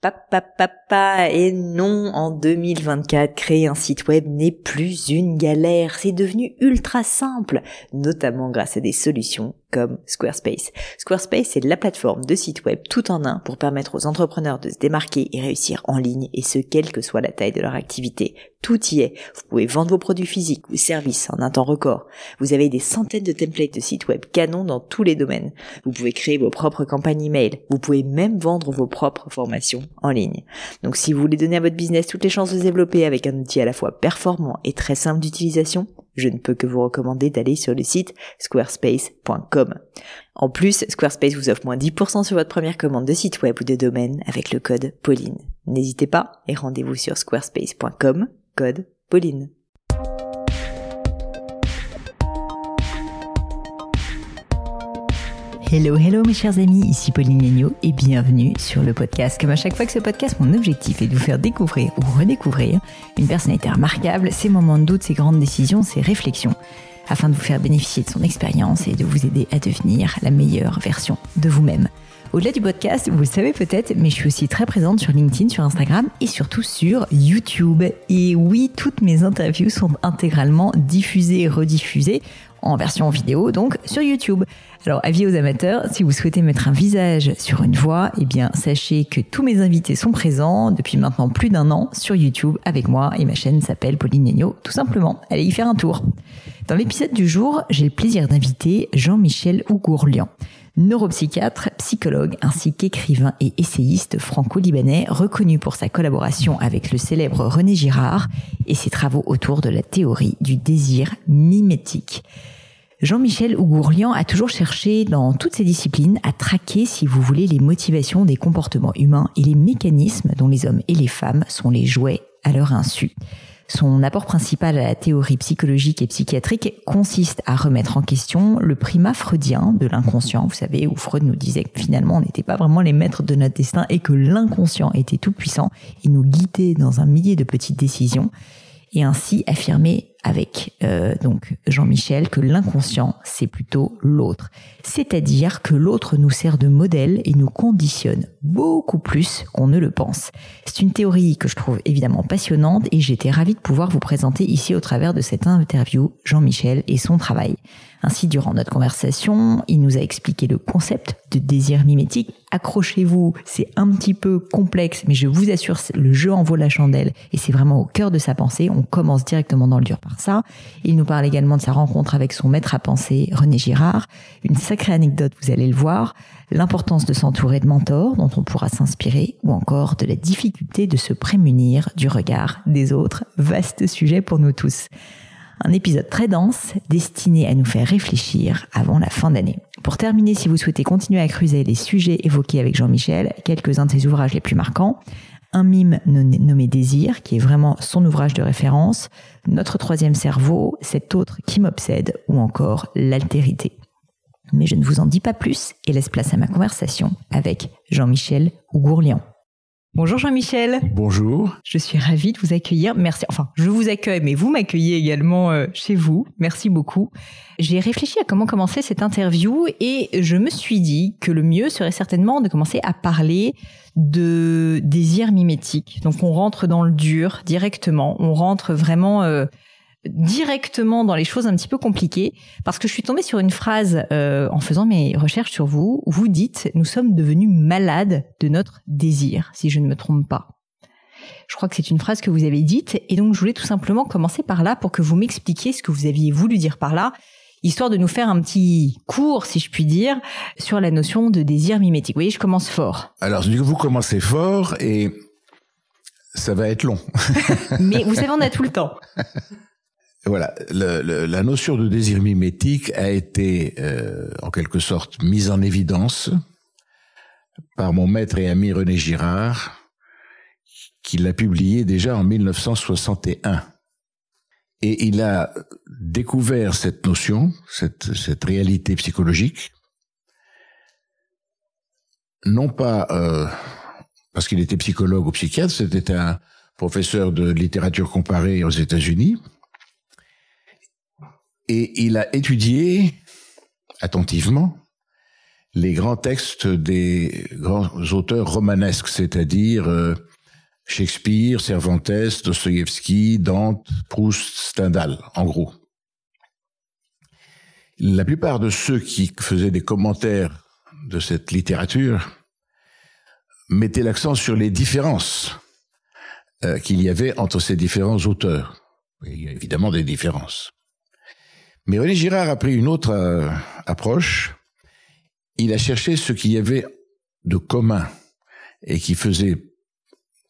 Papa, et non, en 2024, créer un site web n'est plus une galère, c'est devenu ultra simple, notamment grâce à des solutions comme Squarespace. Squarespace est la plateforme de site web tout en un pour permettre aux entrepreneurs de se démarquer et réussir en ligne, et ce, quelle que soit la taille de leur activité. Tout y est. Vous pouvez vendre vos produits physiques ou services en un temps record. Vous avez des centaines de templates de sites web canon dans tous les domaines. Vous pouvez créer vos propres campagnes email. Vous pouvez même vendre vos propres formations en ligne. Donc si vous voulez donner à votre business toutes les chances de se développer avec un outil à la fois performant et très simple d'utilisation, je ne peux que vous recommander d'aller sur le site squarespace.com. En plus, Squarespace vous offre moins 10% sur votre première commande de site web ou de domaine avec le code Pauline. N'hésitez pas et rendez-vous sur squarespace.com, code Pauline. Hello, hello mes chers amis, ici Pauline Legno et bienvenue sur le podcast. Comme à chaque fois que ce podcast, mon objectif est de vous faire découvrir ou redécouvrir une personnalité remarquable, ses moments de doute, ses grandes décisions, ses réflexions, afin de vous faire bénéficier de son expérience et de vous aider à devenir la meilleure version de vous-même. Au-delà du podcast, vous le savez peut-être, mais je suis aussi très présente sur LinkedIn, sur Instagram et surtout sur YouTube. Et oui, toutes mes interviews sont intégralement diffusées et rediffusées en version vidéo, donc sur YouTube. Alors, avis aux amateurs, si vous souhaitez mettre un visage sur une voix, eh bien, sachez que tous mes invités sont présents depuis maintenant plus d'un an sur YouTube avec moi et ma chaîne s'appelle Pauline Negno, tout simplement. Allez y faire un tour. Dans l'épisode du jour, j'ai le plaisir d'inviter Jean-Michel Ougourlian neuropsychiatre, psychologue ainsi qu'écrivain et essayiste franco-libanais reconnu pour sa collaboration avec le célèbre René Girard et ses travaux autour de la théorie du désir mimétique. Jean-Michel Ougourlian a toujours cherché dans toutes ses disciplines à traquer, si vous voulez, les motivations des comportements humains et les mécanismes dont les hommes et les femmes sont les jouets à leur insu. Son apport principal à la théorie psychologique et psychiatrique consiste à remettre en question le primat freudien de l'inconscient. Vous savez, où Freud nous disait que finalement on n'était pas vraiment les maîtres de notre destin et que l'inconscient était tout puissant et nous guidait dans un millier de petites décisions et ainsi affirmer avec euh, donc Jean-Michel que l'inconscient c'est plutôt l'autre, c'est-à-dire que l'autre nous sert de modèle et nous conditionne beaucoup plus qu'on ne le pense. C'est une théorie que je trouve évidemment passionnante et j'étais ravie de pouvoir vous présenter ici au travers de cette interview Jean-Michel et son travail. Ainsi, durant notre conversation, il nous a expliqué le concept de désir mimétique. Accrochez-vous, c'est un petit peu complexe, mais je vous assure, le jeu en vaut la chandelle et c'est vraiment au cœur de sa pensée. On commence directement dans le dur par ça. Il nous parle également de sa rencontre avec son maître à penser, René Girard. Une sacrée anecdote, vous allez le voir. L'importance de s'entourer de mentors dont on pourra s'inspirer ou encore de la difficulté de se prémunir du regard des autres. Vaste sujet pour nous tous. Un épisode très dense, destiné à nous faire réfléchir avant la fin d'année. Pour terminer, si vous souhaitez continuer à creuser les sujets évoqués avec Jean-Michel, quelques-uns de ses ouvrages les plus marquants, un mime nommé Désir, qui est vraiment son ouvrage de référence, Notre troisième cerveau, cet autre qui m'obsède, ou encore L'altérité. Mais je ne vous en dis pas plus et laisse place à ma conversation avec Jean-Michel Ougourlian. Bonjour Jean-Michel. Bonjour. Je suis ravie de vous accueillir. Merci. Enfin, je vous accueille, mais vous m'accueillez également euh, chez vous. Merci beaucoup. J'ai réfléchi à comment commencer cette interview et je me suis dit que le mieux serait certainement de commencer à parler de désir mimétique. Donc on rentre dans le dur directement. On rentre vraiment euh, directement dans les choses un petit peu compliquées parce que je suis tombée sur une phrase euh, en faisant mes recherches sur vous où vous dites nous sommes devenus malades de notre désir si je ne me trompe pas. Je crois que c'est une phrase que vous avez dite et donc je voulais tout simplement commencer par là pour que vous m'expliquiez ce que vous aviez voulu dire par là histoire de nous faire un petit cours, si je puis dire, sur la notion de désir mimétique. Vous voyez, je commence fort. Alors, vous commencez fort et ça va être long. Mais vous savez, on a tout le temps. Voilà, la notion de désir mimétique a été euh, en quelque sorte mise en évidence par mon maître et ami René Girard, qui l'a publié déjà en 1961. Et il a découvert cette notion, cette, cette réalité psychologique, non pas euh, parce qu'il était psychologue ou psychiatre, c'était un professeur de littérature comparée aux États-Unis, et il a étudié attentivement les grands textes des grands auteurs romanesques, c'est-à-dire euh, Shakespeare, Cervantes, Dostoïevski, Dante, Proust, Stendhal, en gros. La plupart de ceux qui faisaient des commentaires de cette littérature mettaient l'accent sur les différences euh, qu'il y avait entre ces différents auteurs. Il y a évidemment des différences. Mais René Girard a pris une autre euh, approche. Il a cherché ce qu'il y avait de commun et qui faisait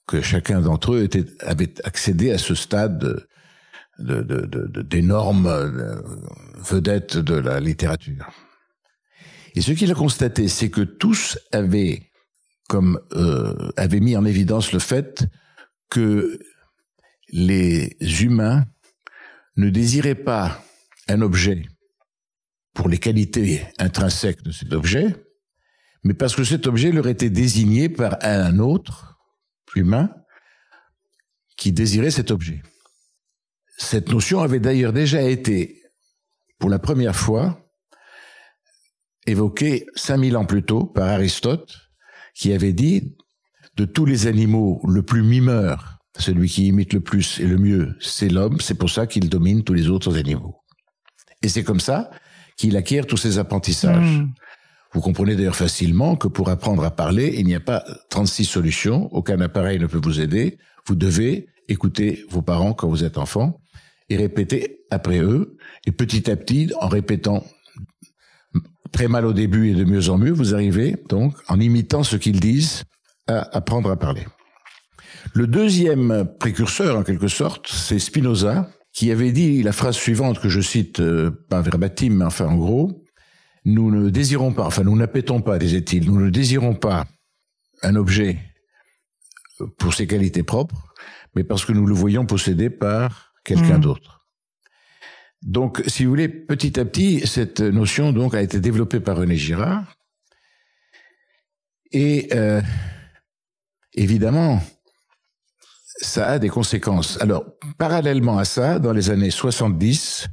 que chacun d'entre eux avait accédé à ce stade d'énormes de, vedettes de la littérature. Et ce qu'il a constaté, c'est que tous avaient, comme euh, avaient mis en évidence le fait que les humains ne désiraient pas un objet pour les qualités intrinsèques de cet objet, mais parce que cet objet leur était désigné par un autre humain qui désirait cet objet. Cette notion avait d'ailleurs déjà été, pour la première fois, évoquée 5000 ans plus tôt par Aristote, qui avait dit, de tous les animaux, le plus mimeur, celui qui imite le plus et le mieux, c'est l'homme, c'est pour ça qu'il domine tous les autres animaux. Et c'est comme ça qu'il acquiert tous ses apprentissages. Hmm. Vous comprenez d'ailleurs facilement que pour apprendre à parler, il n'y a pas 36 solutions, aucun appareil ne peut vous aider. Vous devez écouter vos parents quand vous êtes enfant et répéter après eux. Et petit à petit, en répétant très mal au début et de mieux en mieux, vous arrivez donc, en imitant ce qu'ils disent, à apprendre à parler. Le deuxième précurseur, en quelque sorte, c'est Spinoza, qui avait dit la phrase suivante que je cite, euh, pas verbatim, mais enfin en gros, nous ne désirons pas, enfin nous n'appétons pas, disait-il, nous ne désirons pas un objet pour ses qualités propres, mais parce que nous le voyons possédé par quelqu'un mmh. d'autre. Donc, si vous voulez, petit à petit, cette notion donc a été développée par René Girard. Et euh, évidemment, ça a des conséquences. Alors, parallèlement à ça, dans les années 70,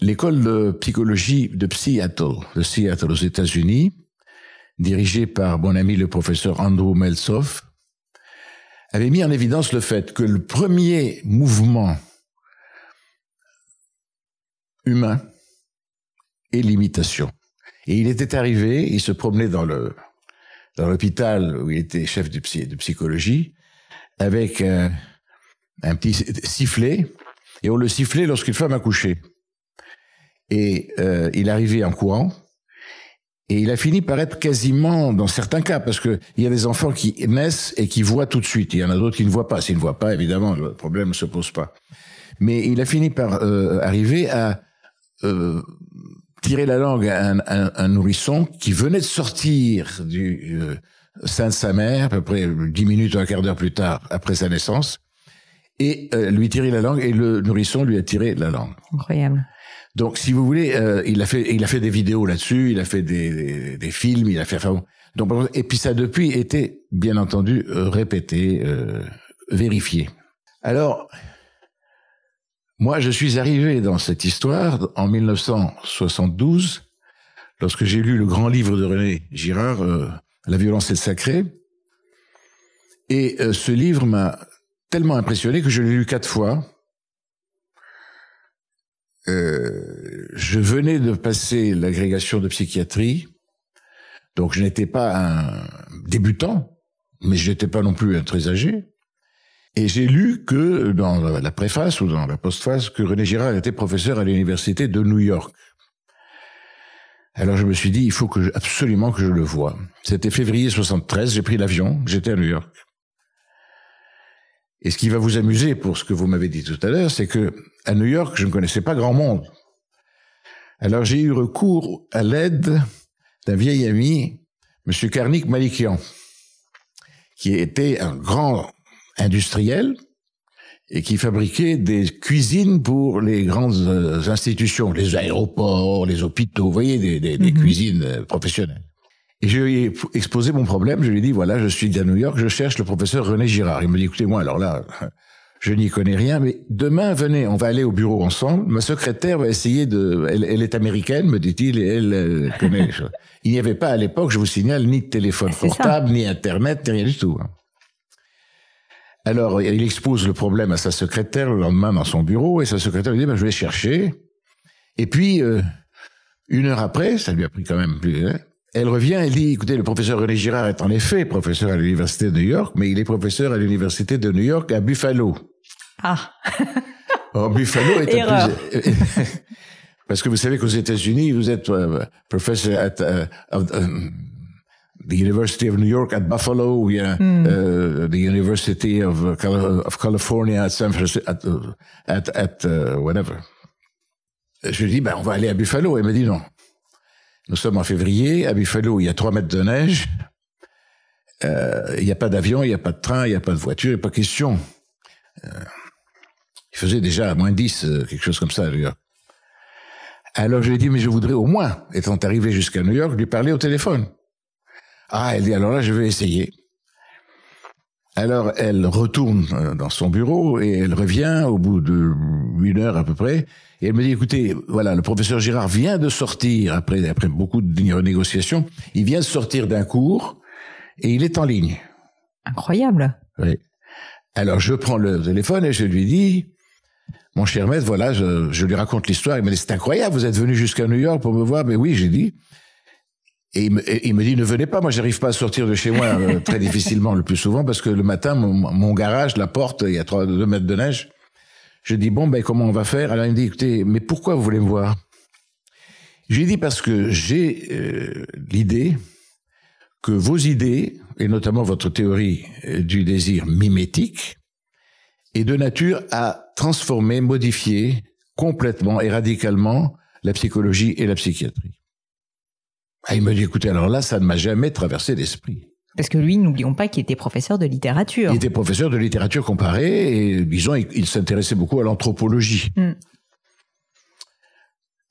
l'école de psychologie de Seattle, de Seattle aux États-Unis, dirigée par mon ami le professeur Andrew Meltzoff, avait mis en évidence le fait que le premier mouvement humain est l'imitation. Et il était arrivé, il se promenait dans dans l'hôpital où il était chef de psychologie, avec un, petit sifflet, et on le sifflait lorsqu'une femme accouchait. Et euh, il arrivait en courant, et il a fini par être quasiment, dans certains cas, parce que il y a des enfants qui naissent et qui voient tout de suite. Il y en a d'autres qui ne voient pas. S'ils ne voient pas, évidemment, le problème ne se pose pas. Mais il a fini par euh, arriver à euh, tirer la langue à un, nourrisson qui venait de sortir du euh, sein de sa mère, à peu près dix minutes ou un quart d'heure plus tard après sa naissance, et euh, lui tirer la langue, et le nourrisson lui a tiré la langue. Incroyable. Donc, si vous voulez, euh, il a fait, il a fait des vidéos là-dessus, il a fait des, des, des, films, il a fait, enfin, donc, et puis ça a depuis été, bien entendu, euh, répété, euh, vérifié. Alors, moi, je suis arrivé dans cette histoire en 1972, lorsque j'ai lu le grand livre de René Girard, La violence est sacrée. Et euh, ce livre m'a tellement impressionné que je l'ai lu quatre fois euh, je venais de passer l'agrégation de psychiatrie, donc je n'étais pas un débutant, mais je n'étais pas non plus un très âgé. Et j'ai lu que dans la préface ou dans la postface que René Girard était professeur à l'université de New York. Alors je me suis dit, il faut absolument que je le voie. C'était février 73, j'ai pris l'avion, j'étais à New York. Et ce qui va vous amuser pour ce que vous m'avez dit tout à l'heure, c'est que à New York, je ne connaissais pas grand monde. Alors j'ai eu recours à l'aide d'un vieil ami, Monsieur Karnik Malikian, qui était un grand industriel et qui fabriquait des cuisines pour les grandes euh, institutions, les aéroports, les hôpitaux, vous voyez, des, des, des mhm. cuisines euh, professionnelles. Et je lui ai exposé mon problème, je lui ai dit, voilà, je suis à New York, je cherche le professeur René Girard. Il me dit, écoutez, moi, alors là, je n'y connais rien, mais demain, venez, on va aller au bureau ensemble. Ma secrétaire va essayer de... Elle, elle est américaine, me dit-il, et elle, elle connaît les choses. Il n'y avait pas à l'époque, je vous signale, ni de téléphone ça. portable, ni Internet, ni rien du tout. Alors, il expose le problème à sa secrétaire le lendemain dans son bureau, et sa secrétaire lui dit, ben, je vais chercher. Et puis, euh, une heure après, ça lui a pris quand même plus... hein, elle revient, elle dit, écoutez, le professeur René Girard est en effet professeur à l'université de New York, mais il est professeur à l'université de New York à Buffalo. Ah, Or, Buffalo est Erreur. plus... Parce que vous savez qu'aux États-Unis, vous êtes euh, professeur at uh, of, um, the University of New York at Buffalo, ou bien euh, the University of, uh, of California at San Francisco, at, uh, at, at uh, whatever. Je lui dis, ben, on va aller à Buffalo. Elle me dit non. Nous sommes en février. À Buffalo, il y a trois mètres de neige. Euh, il n'y a pas d'avion, il n'y a pas de train, il n'y a pas de voiture, il n'y a pas question. Euh, il faisait déjà moins 10, euh, quelque chose comme ça à New York. Alors je lui ai dit, mais je voudrais au moins, étant arrivé jusqu'à New York, lui parler au téléphone. Ah, elle dit, alors là, je vais essayer. Alors elle retourne euh, dans son bureau et elle revient au bout de une heure à peu près. Et elle me dit, écoutez, voilà, le professeur Girard vient de sortir, après, après beaucoup de négociations, il vient de sortir d'un cours et il est en ligne. incroyable. Oui. Alors je prends le téléphone et je lui dis, mon cher maître, voilà, je, je lui raconte l'histoire. Il me dit, c'est incroyable, vous êtes venu jusqu'à New York pour me voir. Mais oui, j'ai dit. Et il me, et il me dit, ne venez pas, moi j'arrive pas à sortir de chez moi euh, très difficilement le plus souvent parce que le matin, mon, mon garage, la porte, il y a trois, deux mètres de neige. Je dis, bon, ben comment on va faire? Alors il me dit, écoutez, mais pourquoi vous voulez me voir? Je lui dis parce que j'ai euh, l'idée que vos idées, et notamment votre théorie euh, du désir mimétique, est de nature à transformer, modifier complètement et radicalement la psychologie et la psychiatrie. Ah, il me dit, écoutez, alors là, ça ne m'a jamais traversé l'esprit. Parce que lui, n'oublions pas qu'il était professeur de littérature. Il était professeur de littérature comparée et, disons, il, il s'intéressait beaucoup à l'anthropologie. Mm.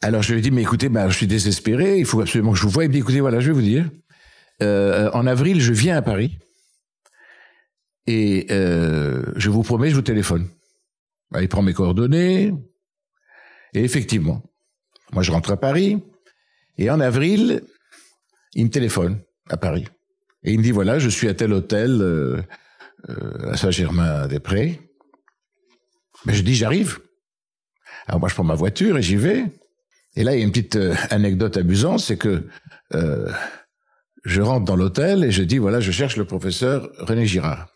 Alors je lui ai dit, mais écoutez, ben, je suis désespéré, il faut absolument que je vous voie. Il me dit, écoutez, voilà, je vais vous dire, euh, en avril, je viens à Paris et euh, je vous promets, je vous téléphone. Ben, il prend mes coordonnées et effectivement, moi je rentre à Paris et en avril, il me téléphone à Paris et il me dit, voilà, je suis à tel hôtel euh, euh, à Saint-Germain-des-Prés. Mais je dis, j'arrive. Alors moi, je prends ma voiture et j'y vais. Et là, il y a une petite euh, anecdote amusante, c'est que je rentre dans l'hôtel et je dis, voilà, je cherche le professeur René Girard.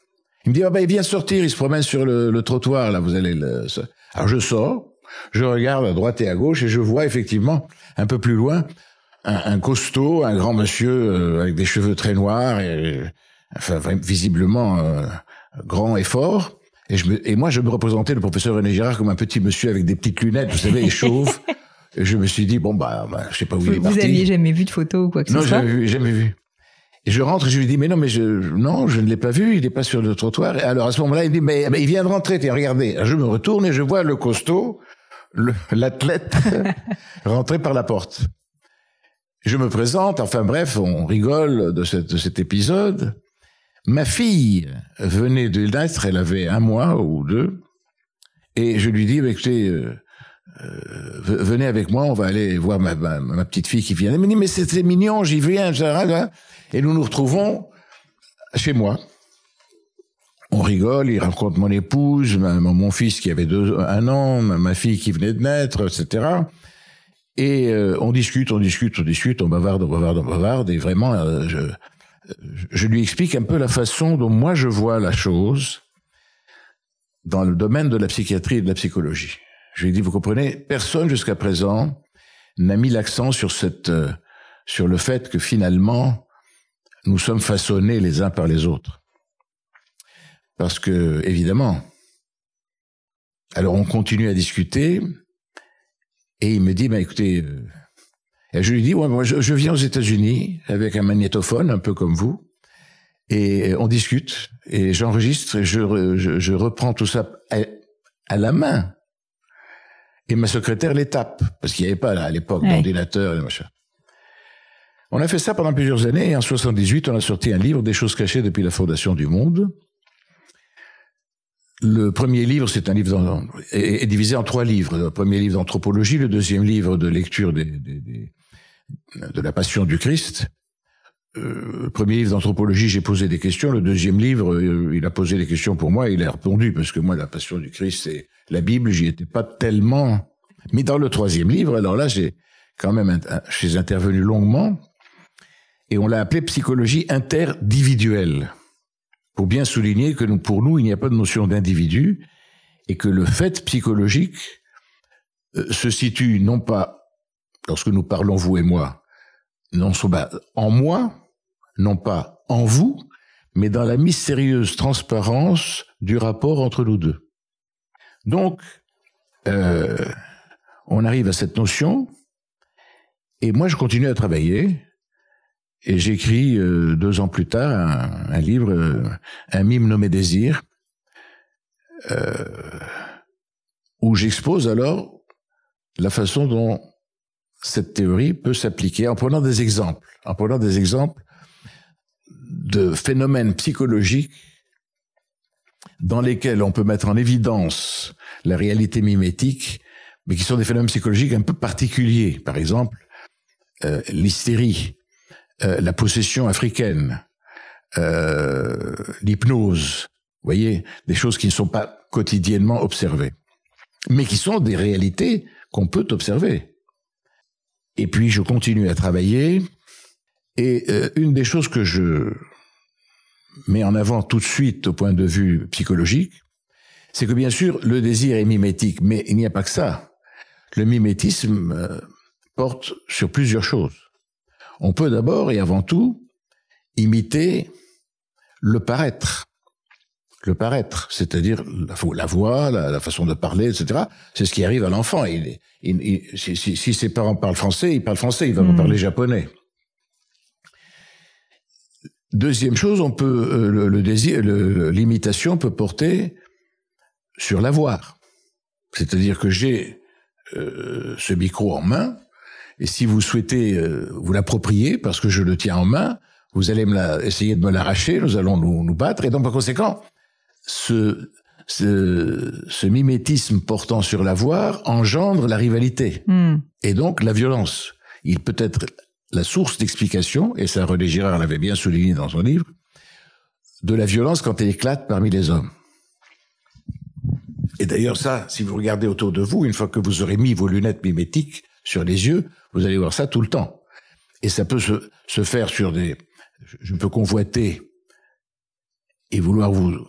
Il me dit, ah ben, il vient sortir, il se promène sur le, le trottoir, là, vous allez le... Alors je sors, je regarde à droite et à gauche et je vois effectivement, un peu plus loin, un, un costaud, un grand monsieur euh, avec des cheveux très noirs et, enfin, visiblement euh, grand et fort. Et, je me, et moi, je me représentais le professeur René Girard comme un petit monsieur avec des petites lunettes, vous savez, et chauve. Et je me suis dit, bon, bah, bah, je sais pas où il Vous, est vous parti. aviez jamais vu de photo ou quoi que Non, ce soit jamais vu, jamais vu. Et je rentre et je lui dis, mais non, mais je, non, je ne l'ai pas vu, il n'est pas sur le trottoir. Et alors, à ce moment-là, il me dit, mais, mais il vient de rentrer, tiens, regardez. Je me retourne et je vois le costaud, l'athlète, rentrer par la porte. Je me présente, enfin bref, on rigole de, cet épisode. Ma fille venait de naître, elle avait un mois ou deux, et je lui dis, bah, écoutez, euh, euh, ve- venez avec moi, on va aller voir ma, petite fille qui vient. Elle me dit, mais c'est mignon, j'y viens. Et nous nous retrouvons chez moi. On rigole, il raconte mon épouse, mon fils qui avait un an, ma fille qui venait de naître, etc. Et euh, on discute, on discute, on discute, on bavarde, on bavarde, on bavarde, et vraiment, euh, je, je lui explique un peu la façon dont moi je vois la chose dans le domaine de la psychiatrie et de la psychologie. Je lui dis, vous comprenez, personne jusqu'à présent n'a mis l'accent sur cette, euh, sur le fait que finalement, nous sommes façonnés les uns par les autres. Parce que, évidemment, alors on continue à discuter, et il me dit, bah, écoutez, euh, et je lui dis, ouais, moi, je, je viens aux États-Unis avec un magnétophone, un peu comme vous, et on discute, et j'enregistre, et je, re- je, je reprends tout ça à, à la main. Et ma secrétaire les tape, parce qu'il n'y avait pas là, à l'époque Ouais. d'ordinateur et machin. On a fait ça pendant plusieurs années, et en 78, on a sorti un livre, Des choses cachées depuis la fondation du monde. Le premier livre, c'est un livre est, divisé en trois livres. Le premier livre d'anthropologie, le deuxième livre de lecture des, des, de la Passion du Christ. Euh, le premier livre d'anthropologie, j'ai posé des questions. Le deuxième livre, euh, il a posé des questions pour moi et il a répondu parce que moi, la Passion du Christ et la Bible, j'y étais pas tellement. Mais dans le troisième livre, alors là, j'ai quand même, je intervenu longuement et on l'a appelé psychologie interdividuelle pour bien souligner que pour nous, il n'y a pas de notion d'individu et que le fait psychologique euh, se situe non pas, lorsque nous parlons vous et moi, non pas en moi, non pas en vous, mais dans la mystérieuse transparence du rapport entre nous deux. Donc, euh, on arrive à cette notion, et moi je continue à travailler, et j'écris euh, deux ans plus tard un, livre, euh, un mime nommé Désir, euh, où j'expose alors la façon dont cette théorie peut s'appliquer en prenant des exemples, en prenant des exemples de phénomènes psychologiques dans lesquels on peut mettre en évidence la réalité mimétique, mais qui sont des phénomènes psychologiques un peu particuliers. Par exemple, l'hystérie, euh, la possession africaine, euh, l'hypnose, voyez, des choses qui ne sont pas quotidiennement observées, mais qui sont des réalités qu'on peut observer. Et puis je continue à travailler, et euh, une des choses que je mets en avant tout de suite au point de vue psychologique, c'est que bien sûr le désir est mimétique, mais il n'y a pas que ça. Le mimétisme porte sur plusieurs choses. On peut d'abord et avant tout imiter le paraître. Le paraître, c'est-à-dire la, voix, la, façon de parler, etc. C'est ce qui arrive à l'enfant. si, ses parents parlent français, il parle français, il va hmm. parler japonais. Deuxième chose, on peut euh, le, désir, l'imitation peut porter sur l'avoir. C'est-à-dire que j'ai euh, ce micro en main, et si vous souhaitez euh, vous l'approprier, parce que je le tiens en main, vous allez me la, essayer de me l'arracher, nous allons nous, nous, battre. Et donc, par conséquent, ce, ce, ce, mimétisme portant sur l'avoir engendre la rivalité. Hmm. Et donc, la violence. Il peut être la source d'explication, et ça René Girard l'avait bien souligné dans son livre, de la violence quand elle éclate parmi les hommes. Et d'ailleurs, ça, si vous regardez autour de vous, une fois que vous aurez mis vos lunettes mimétiques sur les yeux, vous allez voir ça tout le temps. Et ça peut se, se faire sur des... Je peux convoiter et vouloir vous,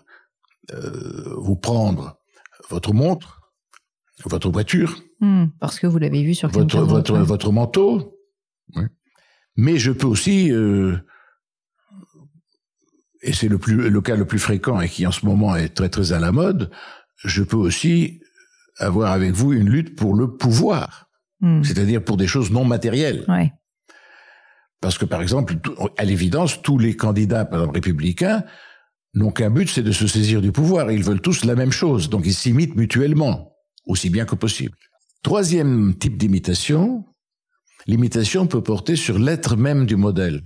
euh, vous prendre votre montre, votre voiture. Hmm, parce que vous l'avez vu sur votre, votre, votre manteau. Mais je peux aussi, euh, et c'est le, plus, le cas le plus fréquent et qui en ce moment est très très à la mode, je peux aussi avoir avec vous une lutte pour le pouvoir. Hmm. c'est-à-dire pour des choses non matérielles. Ouais. Parce que, par exemple, à l'évidence, tous les candidats, par exemple, républicains, n'ont qu'un but, c'est de se saisir du pouvoir. Ils veulent tous la même chose, donc ils s'imitent mutuellement, aussi bien que possible. Troisième type d'imitation, l'imitation peut porter sur l'être même du modèle.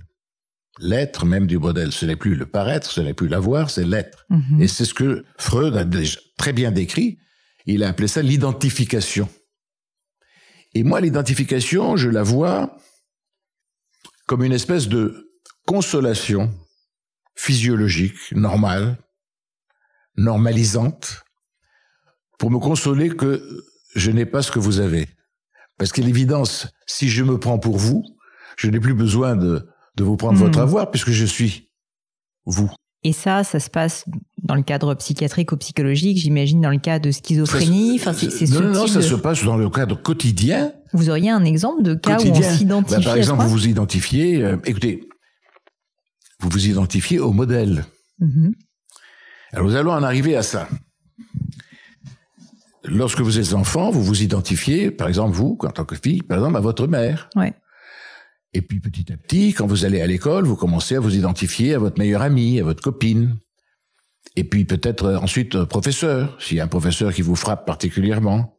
L'être même du modèle, ce n'est plus le paraître, ce n'est plus l'avoir, c'est l'être. Mhm. Et c'est ce que Freud a déjà très bien décrit. Il a appelé ça l'identification. Et moi, l'identification, je la vois comme une espèce de consolation physiologique, normale, normalisante, pour me consoler que je n'ai pas ce que vous avez. Parce qu'à l'évidence, si je me prends pour vous, je n'ai plus besoin de, de vous prendre votre hmm. avoir puisque je suis vous. Et ça, ça se passe dans le cadre psychiatrique ou psychologique, j'imagine dans le cas de schizophrénie. Enfin, c'est, non, non, ça se passe dans le cadre quotidien. Vous auriez un exemple de cas où on s'identifie bah, Par exemple, vous vous identifiez. Euh, écoutez, vous vous identifiez au modèle. Mm-hmm. Alors nous allons en arriver à ça. Lorsque vous êtes enfant, vous vous identifiez, par exemple vous, en tant que fille, par exemple à votre mère. Ouais. Et puis petit à petit, quand vous allez à l'école, vous commencez à vous identifier à votre meilleure amie, à votre copine. Et puis peut-être euh, ensuite euh, professeur, s'il y a un professeur qui vous frappe particulièrement.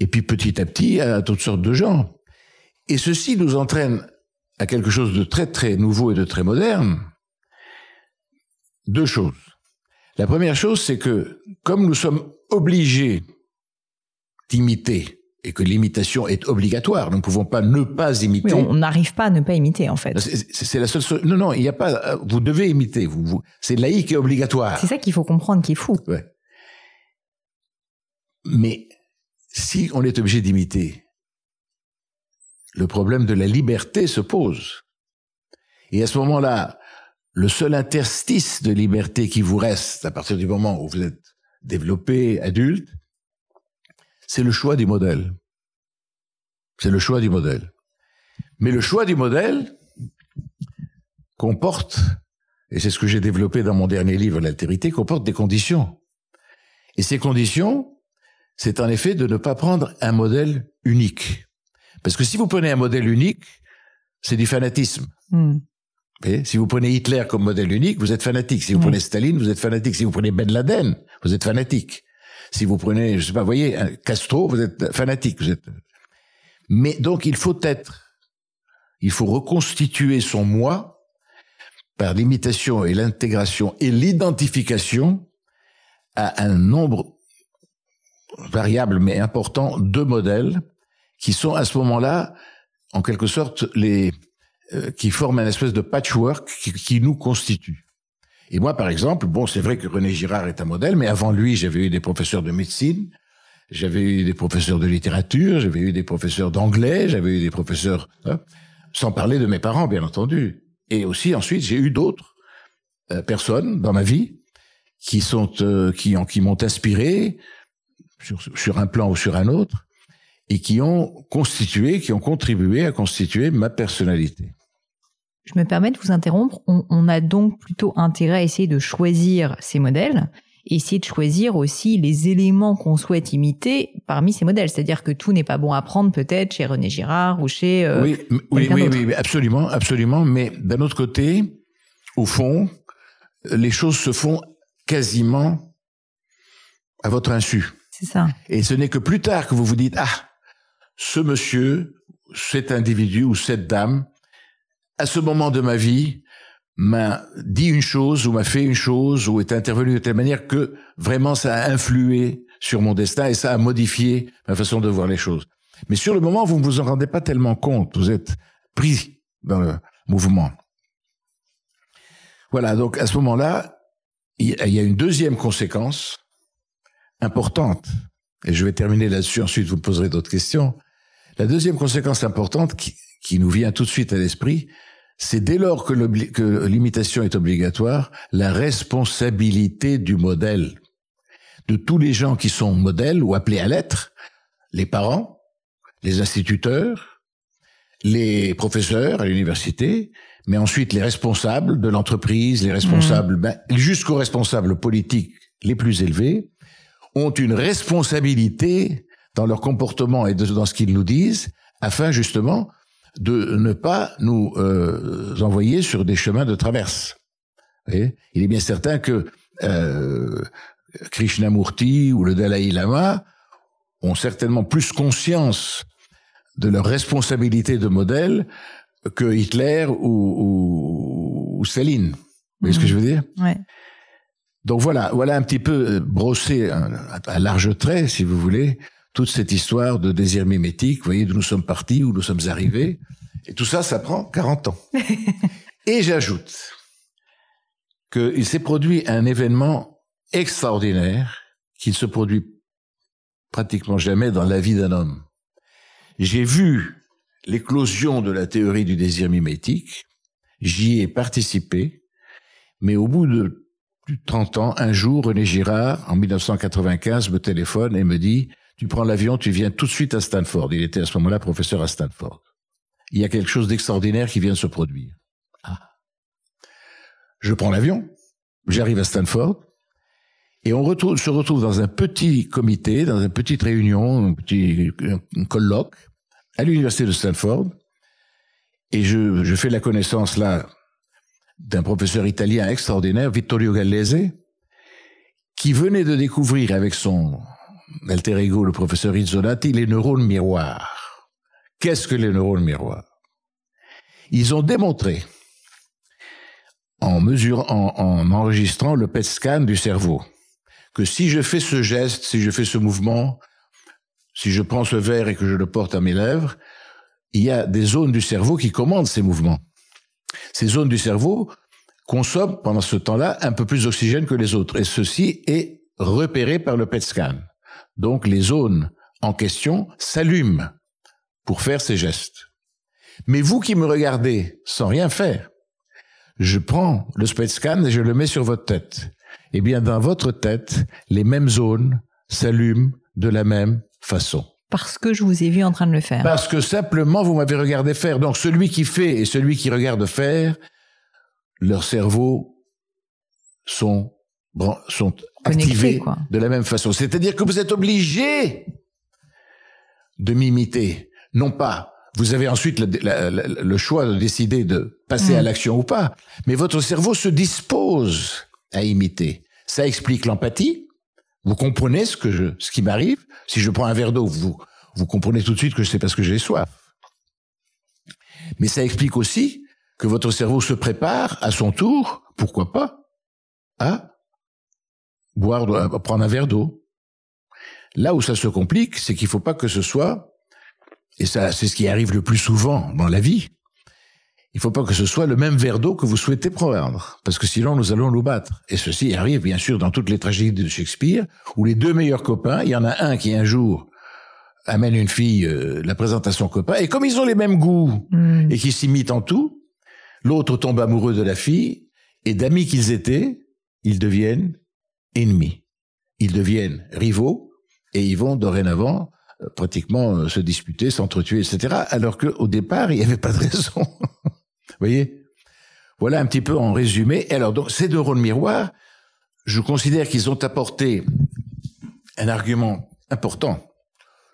Et puis petit à petit, à toutes sortes de gens. Et ceci nous entraîne à quelque chose de très très nouveau et de très moderne. Deux choses. La première chose, c'est que comme nous sommes obligés d'imiter et que l'imitation est obligatoire, nous ne pouvons pas ne pas imiter. on n'arrive pas à ne pas imiter en fait. C'est la seule. Non, non, il n'y a pas. Vous devez imiter. Vous, vous c'est laïque et obligatoire. C'est ça qu'il faut comprendre, qui est fou. Ouais. Mais si on est obligé d'imiter, le problème de la liberté se pose. Et à ce moment-là, le seul interstice de liberté qui vous reste à partir du moment où vous êtes développé, adulte, c'est le choix du modèle. C'est le choix du modèle. Mais le choix du modèle comporte, et c'est ce que j'ai développé dans mon dernier livre, L'altérité, comporte des conditions. Et ces conditions, c'est en effet de ne pas prendre un modèle unique. Parce que si vous prenez un modèle unique, c'est du fanatisme. Hmm. si vous prenez Hitler comme modèle unique, vous êtes fanatique. Si vous prenez Staline, vous êtes fanatique. Si vous prenez Ben Laden, vous êtes fanatique. Si vous prenez, je sais pas, vous voyez, Castro, vous êtes fanatique. Vous êtes. Mais donc, il faut être, il faut reconstituer son moi par l'imitation et l'intégration et l'identification à un nombre variable mais important de modèles qui sont à ce moment-là, en quelque sorte, les euh, qui forment un espèce de patchwork qui, qui nous constitue. Et moi, par exemple, bon, c'est vrai que René Girard est un modèle, mais avant lui, j'avais eu des professeurs de médecine, j'avais eu des professeurs de littérature, j'avais eu des professeurs d'anglais, j'avais eu des professeurs, hein, sans parler de mes parents, bien entendu. Et aussi, ensuite, j'ai eu d'autres euh, personnes dans ma vie qui sont, euh, qui ont, qui m'ont inspiré sur, sur un plan ou sur un autre et qui ont constitué, qui ont contribué à constituer ma personnalité. Je me permets de vous interrompre. On, a donc plutôt intérêt à essayer de choisir ces modèles, et essayer de choisir aussi les éléments qu'on souhaite imiter parmi ces modèles. C'est-à-dire que tout n'est pas bon à prendre peut-être chez René Girard ou chez euh, oui, oui, oui, oui, absolument, absolument. Mais d'un autre côté, au fond, les choses se font quasiment à votre insu. C'est ça. Et ce n'est que plus tard que vous vous dites ah ce monsieur, cet individu ou cette dame, à ce moment de ma vie, m'a dit une chose ou m'a fait une chose ou est intervenu de telle manière que vraiment ça a influé sur mon destin et ça a modifié ma façon de voir les choses. Mais sur le moment, vous ne vous en rendez pas tellement compte. Vous êtes pris dans le mouvement. Voilà, donc à ce moment-là, il y a une deuxième conséquence importante. Et je vais terminer là-dessus, ensuite vous poserez d'autres questions. La deuxième conséquence importante qui, nous vient tout de suite à l'esprit, c'est dès lors que l'imitation est obligatoire, la responsabilité du modèle, de tous les gens qui sont modèles ou appelés à l'être, les parents, les instituteurs, les professeurs à l'université, mais ensuite les responsables de l'entreprise, les responsables, mmh. ben, jusqu'aux responsables politiques les plus élevés, ont une responsabilité dans leur comportement et dans ce qu'ils nous disent, afin justement de ne pas nous euh, envoyer sur des chemins de traverse. Il est bien certain que euh, Krishnamurti ou le Dalai Lama ont certainement plus conscience de leur responsabilité de modèle que Hitler ou, ou, Staline. Vous voyez ce que je veux dire? Ouais. Donc voilà, voilà un petit peu brossé à large trait, si vous voulez, toute cette histoire de désir mimétique, vous voyez d'où nous sommes partis, où nous sommes arrivés. Et tout ça, ça prend 40 ans. Et j'ajoute qu'il s'est produit un événement extraordinaire qui ne se produit pratiquement jamais dans la vie d'un homme. J'ai vu l'éclosion de la théorie du désir mimétique, j'y ai participé, mais au bout de plus de 30 ans, un jour, René Girard, en 1995, me téléphone et me dit, tu prends l'avion, tu viens tout de suite à Stanford. Il était à ce moment-là professeur à Stanford. Il y a quelque chose d'extraordinaire qui vient de se produire. Ah. Je prends l'avion, j'arrive à Stanford, et on se retrouve dans un petit comité, dans une petite réunion, un petit colloque, à l'université de Stanford, et je, je fais la connaissance là d'un professeur italien extraordinaire, Vittorio Gallese, qui venait de découvrir avec son alter ego, le professeur Izzolati, les neurones miroirs. Qu'est-ce que les neurones miroirs? Ils ont démontré, en mesure, en, en enregistrant le PET scan du cerveau. Que si je fais ce geste, si je fais ce mouvement, si je prends ce verre et que je le porte à mes lèvres, il y a des zones du cerveau qui commandent ces mouvements. Ces zones du cerveau consomment pendant ce temps-là un peu plus d'oxygène que les autres. Et ceci est repéré par le PET scan. Donc les zones en question s'allument pour faire ces gestes. Mais vous qui me regardez sans rien faire, je prends le PET scan et je le mets sur votre tête. Eh bien, dans votre tête, les mêmes zones s'allument de la même façon. Parce que je vous ai vu en train de le faire. Parce que simplement vous m'avez regardé faire. Donc celui qui fait et celui qui regarde faire, leurs cerveaux sont, sont activés de la même façon. C'est-à-dire que vous êtes obligé de m'imiter. Non pas, vous avez ensuite le, le, choix de décider de passer à mm. l'action ou pas, mais votre cerveau se dispose à imiter. Ça explique l'empathie, vous comprenez ce que je, ce qui m'arrive. Si je prends un verre d'eau, vous, vous comprenez tout de suite que c'est parce que j'ai soif. Mais ça explique aussi que votre cerveau se prépare à son tour, pourquoi pas, à boire, à prendre un verre d'eau. Là où ça se complique, c'est qu'il faut pas que ce soit, et ça, c'est ce qui arrive le plus souvent dans la vie, il faut pas que ce soit le même verre d'eau que vous souhaitez prendre, parce que sinon nous allons nous battre. Et ceci arrive bien sûr dans toutes les tragédies de Shakespeare, où les deux meilleurs copains, il y en a un qui un jour amène une fille euh, la présente à son copain, et comme ils ont les mêmes goûts hmm. et qu'ils s'imitent en tout, l'autre tombe amoureux de la fille, et d'amis qu'ils étaient, ils deviennent ennemis. Ils deviennent rivaux, et ils vont dorénavant euh, pratiquement euh, se disputer, s'entretuer, etc. Alors qu'au départ, il n'y avait pas de raison. voyez? Voilà un petit peu en résumé. Alors, donc, ces deux rôles miroirs, je considère qu'ils ont apporté un argument important.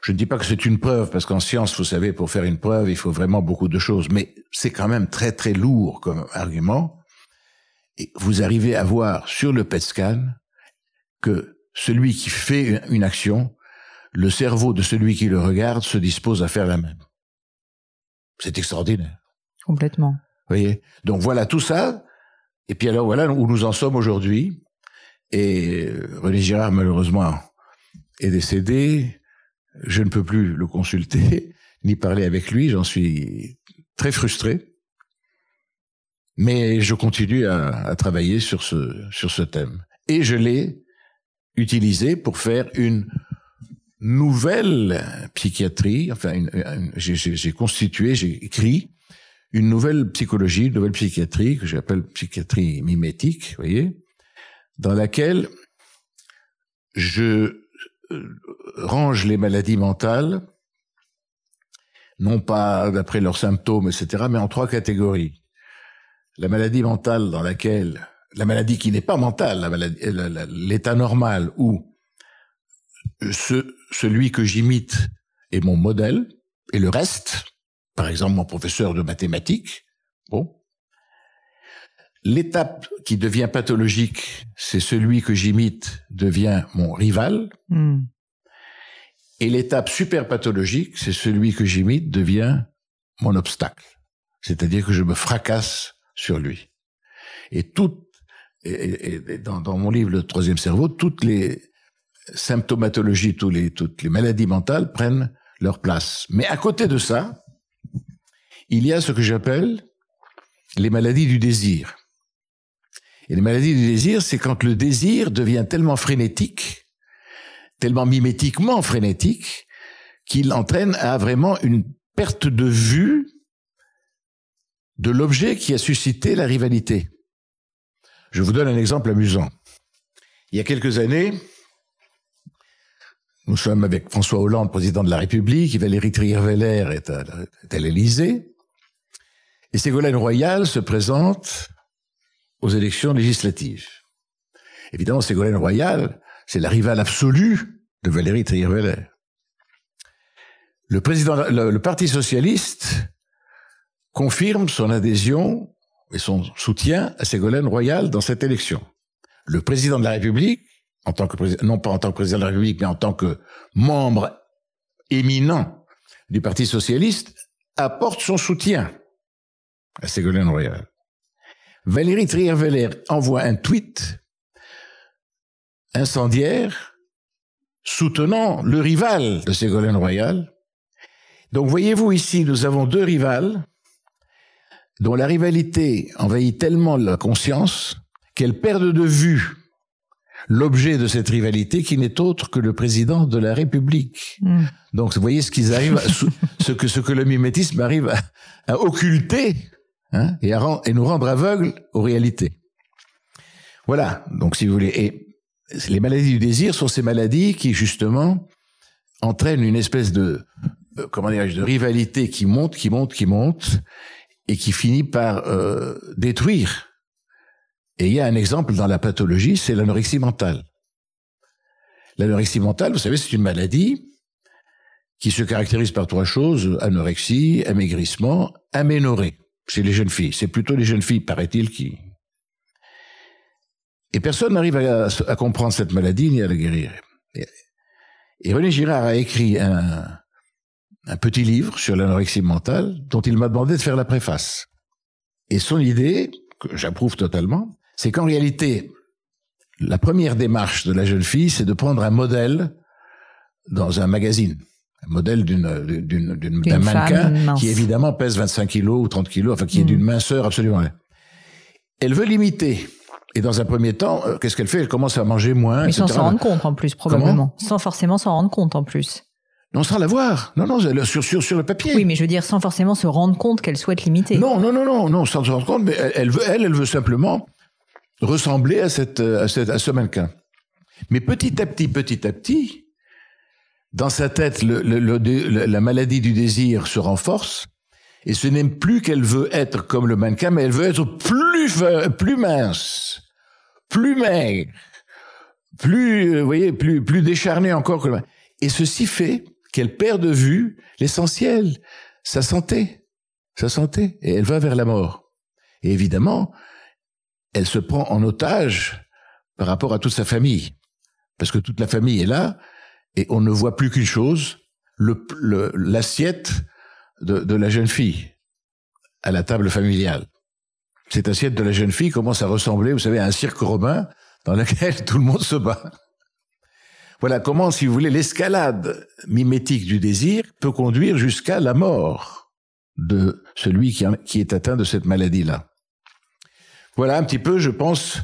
Je ne dis pas que c'est une preuve, parce qu'en science, vous savez, pour faire une preuve, il faut vraiment beaucoup de choses, mais c'est quand même très très lourd comme argument. Et vous arrivez à voir sur le PET scan que celui qui fait une action, le cerveau de celui qui le regarde se dispose à faire la même. C'est extraordinaire. Complètement voyez? Donc voilà tout ça. Et puis alors voilà où nous en sommes aujourd'hui. Et René Girard, malheureusement, est décédé. Je ne peux plus le consulter, ni parler avec lui. J'en suis très frustré. Mais je continue à, à, travailler sur ce, sur ce thème. Et je l'ai utilisé pour faire une nouvelle psychiatrie. Enfin, j'ai constitué, j'ai écrit une nouvelle psychologie, une nouvelle psychiatrie que j'appelle psychiatrie mimétique, vous voyez, dans laquelle je euh, range les maladies mentales, non pas d'après leurs symptômes, etc., mais en trois catégories. La maladie mentale dans laquelle, la maladie qui n'est pas mentale, l'état normal où ce, celui que j'imite est mon modèle, et le reste, par exemple mon professeur de mathématiques, bon. L'étape qui devient pathologique, c'est celui que j'imite devient mon rival. Hmm. Et l'étape super pathologique, c'est celui que j'imite devient mon obstacle. C'est-à-dire que je me fracasse sur lui. Et et, dans, mon livre Le troisième cerveau, toutes les symptomatologies, toutes les maladies mentales prennent leur place. Mais à côté de ça, il y a ce que j'appelle les maladies du désir. Et les maladies du désir, c'est quand le désir devient tellement frénétique, tellement mimétiquement frénétique, qu'il entraîne à vraiment une perte de vue de l'objet qui a suscité la rivalité. Je vous donne un exemple amusant. Il y a quelques années, nous sommes avec François Hollande, président de la République, Valérie Trierweiler est à, à l'Élysée, et Ségolène Royal se présente aux élections législatives. Évidemment, Ségolène Royal, c'est la rivale absolue de Valérie Trierweiler. Le le, Parti socialiste confirme son adhésion et son soutien à Ségolène Royal dans cette élection. Le président de la République, non pas en tant que président de la République, mais en tant que membre éminent du Parti socialiste, apporte son soutien à Ségolène Royal. Valérie Trierweiler envoie un tweet incendiaire soutenant le rival de Ségolène Royal. Donc voyez-vous ici, nous avons deux rivales dont la rivalité envahit tellement la conscience qu'elles perdent de vue l'objet de cette rivalité qui n'est autre que le président de la République. Hmm. Donc vous voyez ce qu'ils arrivent, ce que ce que le mimétisme arrive à, occulter hein, et à et nous rendre aveugles aux réalités. Voilà. Donc si vous voulez, et les maladies du désir sont ces maladies qui justement entraînent une espèce de euh, comment dirais-je de rivalité qui monte, qui monte, qui monte et qui finit par euh, détruire. Et il y a un exemple dans la pathologie, c'est l'anorexie mentale. L'anorexie mentale, vous savez, c'est une maladie qui se caractérise par trois choses anorexie, amaigrissement, aménorrhée chez les jeunes filles. C'est plutôt les jeunes filles, paraît-il, qui et personne n'arrive à, comprendre cette maladie ni à la guérir. Et, René Girard a écrit un, un petit livre sur l'anorexie mentale dont il m'a demandé de faire la préface. Et son idée, que j'approuve totalement, c'est qu'en réalité, la première démarche de la jeune fille, c'est de prendre un modèle dans un magazine. Un modèle d'une, d'un mannequin qui évidemment pèse 25 kilos ou 30 kilos, enfin qui est mm. d'une minceur absolument. Elle veut l'imiter. Et dans un premier temps, euh, qu'est-ce qu'elle fait? Elle commence à manger moins. Mais sans s'en rendre compte en plus, probablement. sans forcément s'en rendre compte en plus. Non, sans la voir. Non, non, sur, sur, sur le papier. Oui, mais je veux dire, sans forcément se rendre compte qu'elle souhaite l'imiter. Non, non, non, non, non, sans se rendre compte, mais elle, veut, elle, elle veut simplement ressembler à cette, à cette, à ce mannequin. Mais petit à petit, petit à petit, dans sa tête, le, le, le, la maladie du désir se renforce. Et ce n'est plus qu'elle veut être comme le mannequin, mais elle veut être plus, plus mince, plus maigre, plus, euh, vous voyez, plus, plus décharnée encore que le mannequin. Et ceci fait qu'elle perd de vue l'essentiel, sa santé, sa santé, et elle va vers la mort. Et évidemment, elle se prend en otage par rapport à toute sa famille, parce que toute la famille est là, et on ne voit plus qu'une chose, l'assiette de, la jeune fille à la table familiale. Cette assiette de la jeune fille commence à ressembler, vous savez, à un cirque romain dans lequel tout le monde se bat. Voilà comment, si vous voulez, l'escalade mimétique du désir peut conduire jusqu'à la mort de celui qui, est atteint de cette maladie-là. Voilà un petit peu, je pense,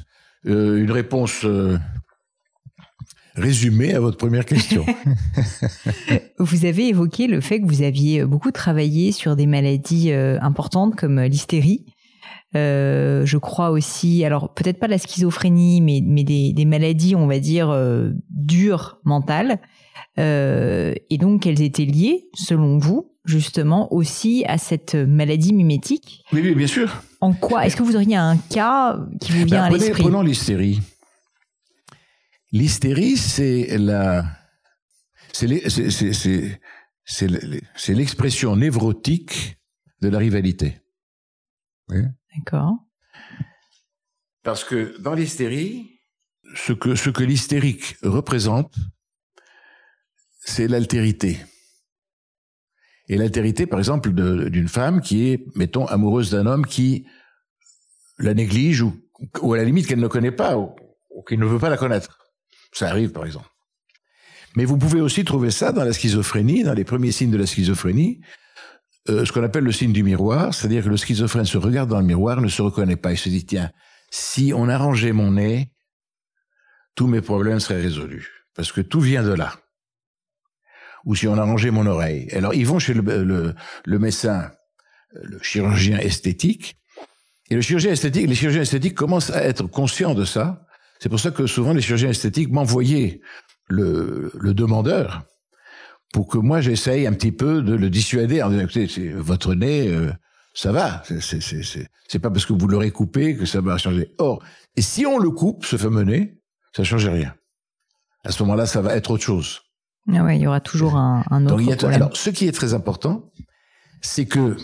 euh, une réponse euh, résumé à votre première question. vous avez évoqué le fait que vous aviez beaucoup travaillé sur des maladies euh, importantes comme l'hystérie. Euh, je crois aussi, alors peut-être pas la schizophrénie, mais, mais des, des maladies, on va dire, euh, dures mentales. Euh, et donc, elles étaient liées, selon vous, justement, aussi à cette maladie mimétique. Oui, oui, bien sûr. En quoi Est-ce que vous auriez un cas qui vous vient ben, à l'esprit? Prenons l'hystérie. L'hystérie, c'est la, c'est l'expression névrotique de la rivalité. D'accord. Parce que dans l'hystérie, ce que, l'hystérique représente, c'est l'altérité. Et l'altérité, par exemple, d'une femme qui est, mettons, amoureuse d'un homme qui la néglige ou, à la limite qu'elle ne connaît pas ou, ou qui ne veut pas la connaître. Ça arrive, par exemple. Mais vous pouvez aussi trouver ça dans la schizophrénie, dans les premiers signes de la schizophrénie, euh, ce qu'on appelle le signe du miroir, c'est-à-dire que le schizophrène se regarde dans le miroir, ne se reconnaît pas, il se dit, tiens, si on arrangeait mon nez, tous mes problèmes seraient résolus, parce que tout vient de là. Ou si on arrangeait mon oreille. Alors ils vont chez le, le médecin, le chirurgien esthétique, et le chirurgien esthétique, les chirurgiens esthétiques commencent à être conscients de ça, c'est pour ça que souvent les chirurgiens esthétiques m'envoyaient le, le demandeur pour que moi j'essaye un petit peu de le dissuader en disant écoutez, votre nez, euh, ça va, c'est pas parce que vous l'aurez coupé que ça va changer. Or, et si on le coupe, ce fameux nez, ça change rien. À ce moment-là, ça va être autre chose. Ah ouais, il y aura toujours un, un autre Donc, Alors, ce qui est très important, c'est que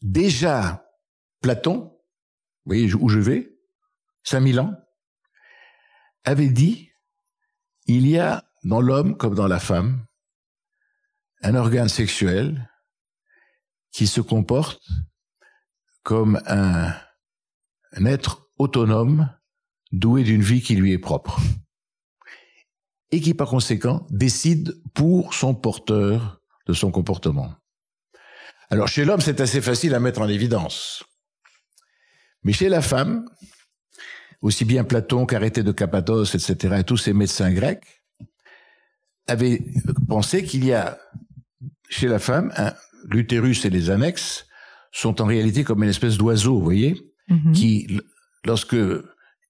déjà Platon, vous voyez où je vais, 5000 ans, avait dit, il y a dans l'homme comme dans la femme un organe sexuel qui se comporte comme un être autonome, doué d'une vie qui lui est propre. Et qui, par conséquent, décide pour son porteur de son comportement. Alors, chez l'homme, c'est assez facile à mettre en évidence. Mais chez la femme, aussi bien Platon qu'Arrêté de Cappadoce, etc., et tous ces médecins grecs, avaient pensé qu'il y a chez la femme, l'utérus et les annexes sont en réalité comme une espèce d'oiseau, vous voyez, mhm. qui, lorsque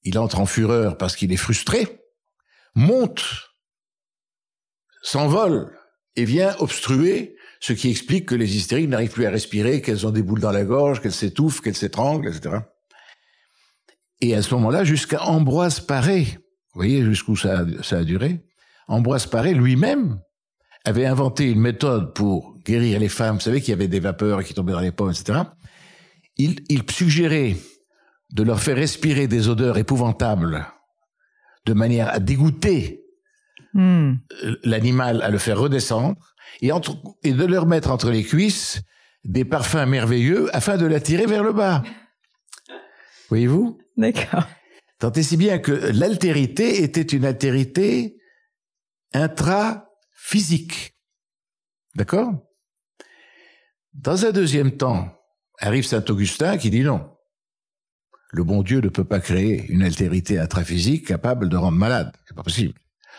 il entre en fureur parce qu'il est frustré, monte, s'envole et vient obstruer ce qui explique que les hystériques n'arrivent plus à respirer, qu'elles ont des boules dans la gorge, qu'elles s'étouffent, qu'elles s'étranglent, etc. Et à ce moment-là, jusqu'à Ambroise Paré, vous voyez jusqu'où ça, ça a duré, Ambroise Paré lui-même avait inventé une méthode pour guérir les femmes. Vous savez qu'il y avait des vapeurs qui tombaient dans les pommes, etc. Il, il suggérait de leur faire respirer des odeurs épouvantables de manière à dégoûter hmm. l'animal, à le faire redescendre, et, entre, et de leur mettre entre les cuisses des parfums merveilleux afin de l'attirer vers le bas. Voyez-vous? D'accord. Tant et si bien que l'altérité était une altérité intra-physique. D'accord? Dans un deuxième temps, arrive Saint Augustin qui dit non. Le bon Dieu ne peut pas créer une altérité intraphysique capable de rendre malade. C'est pas possible.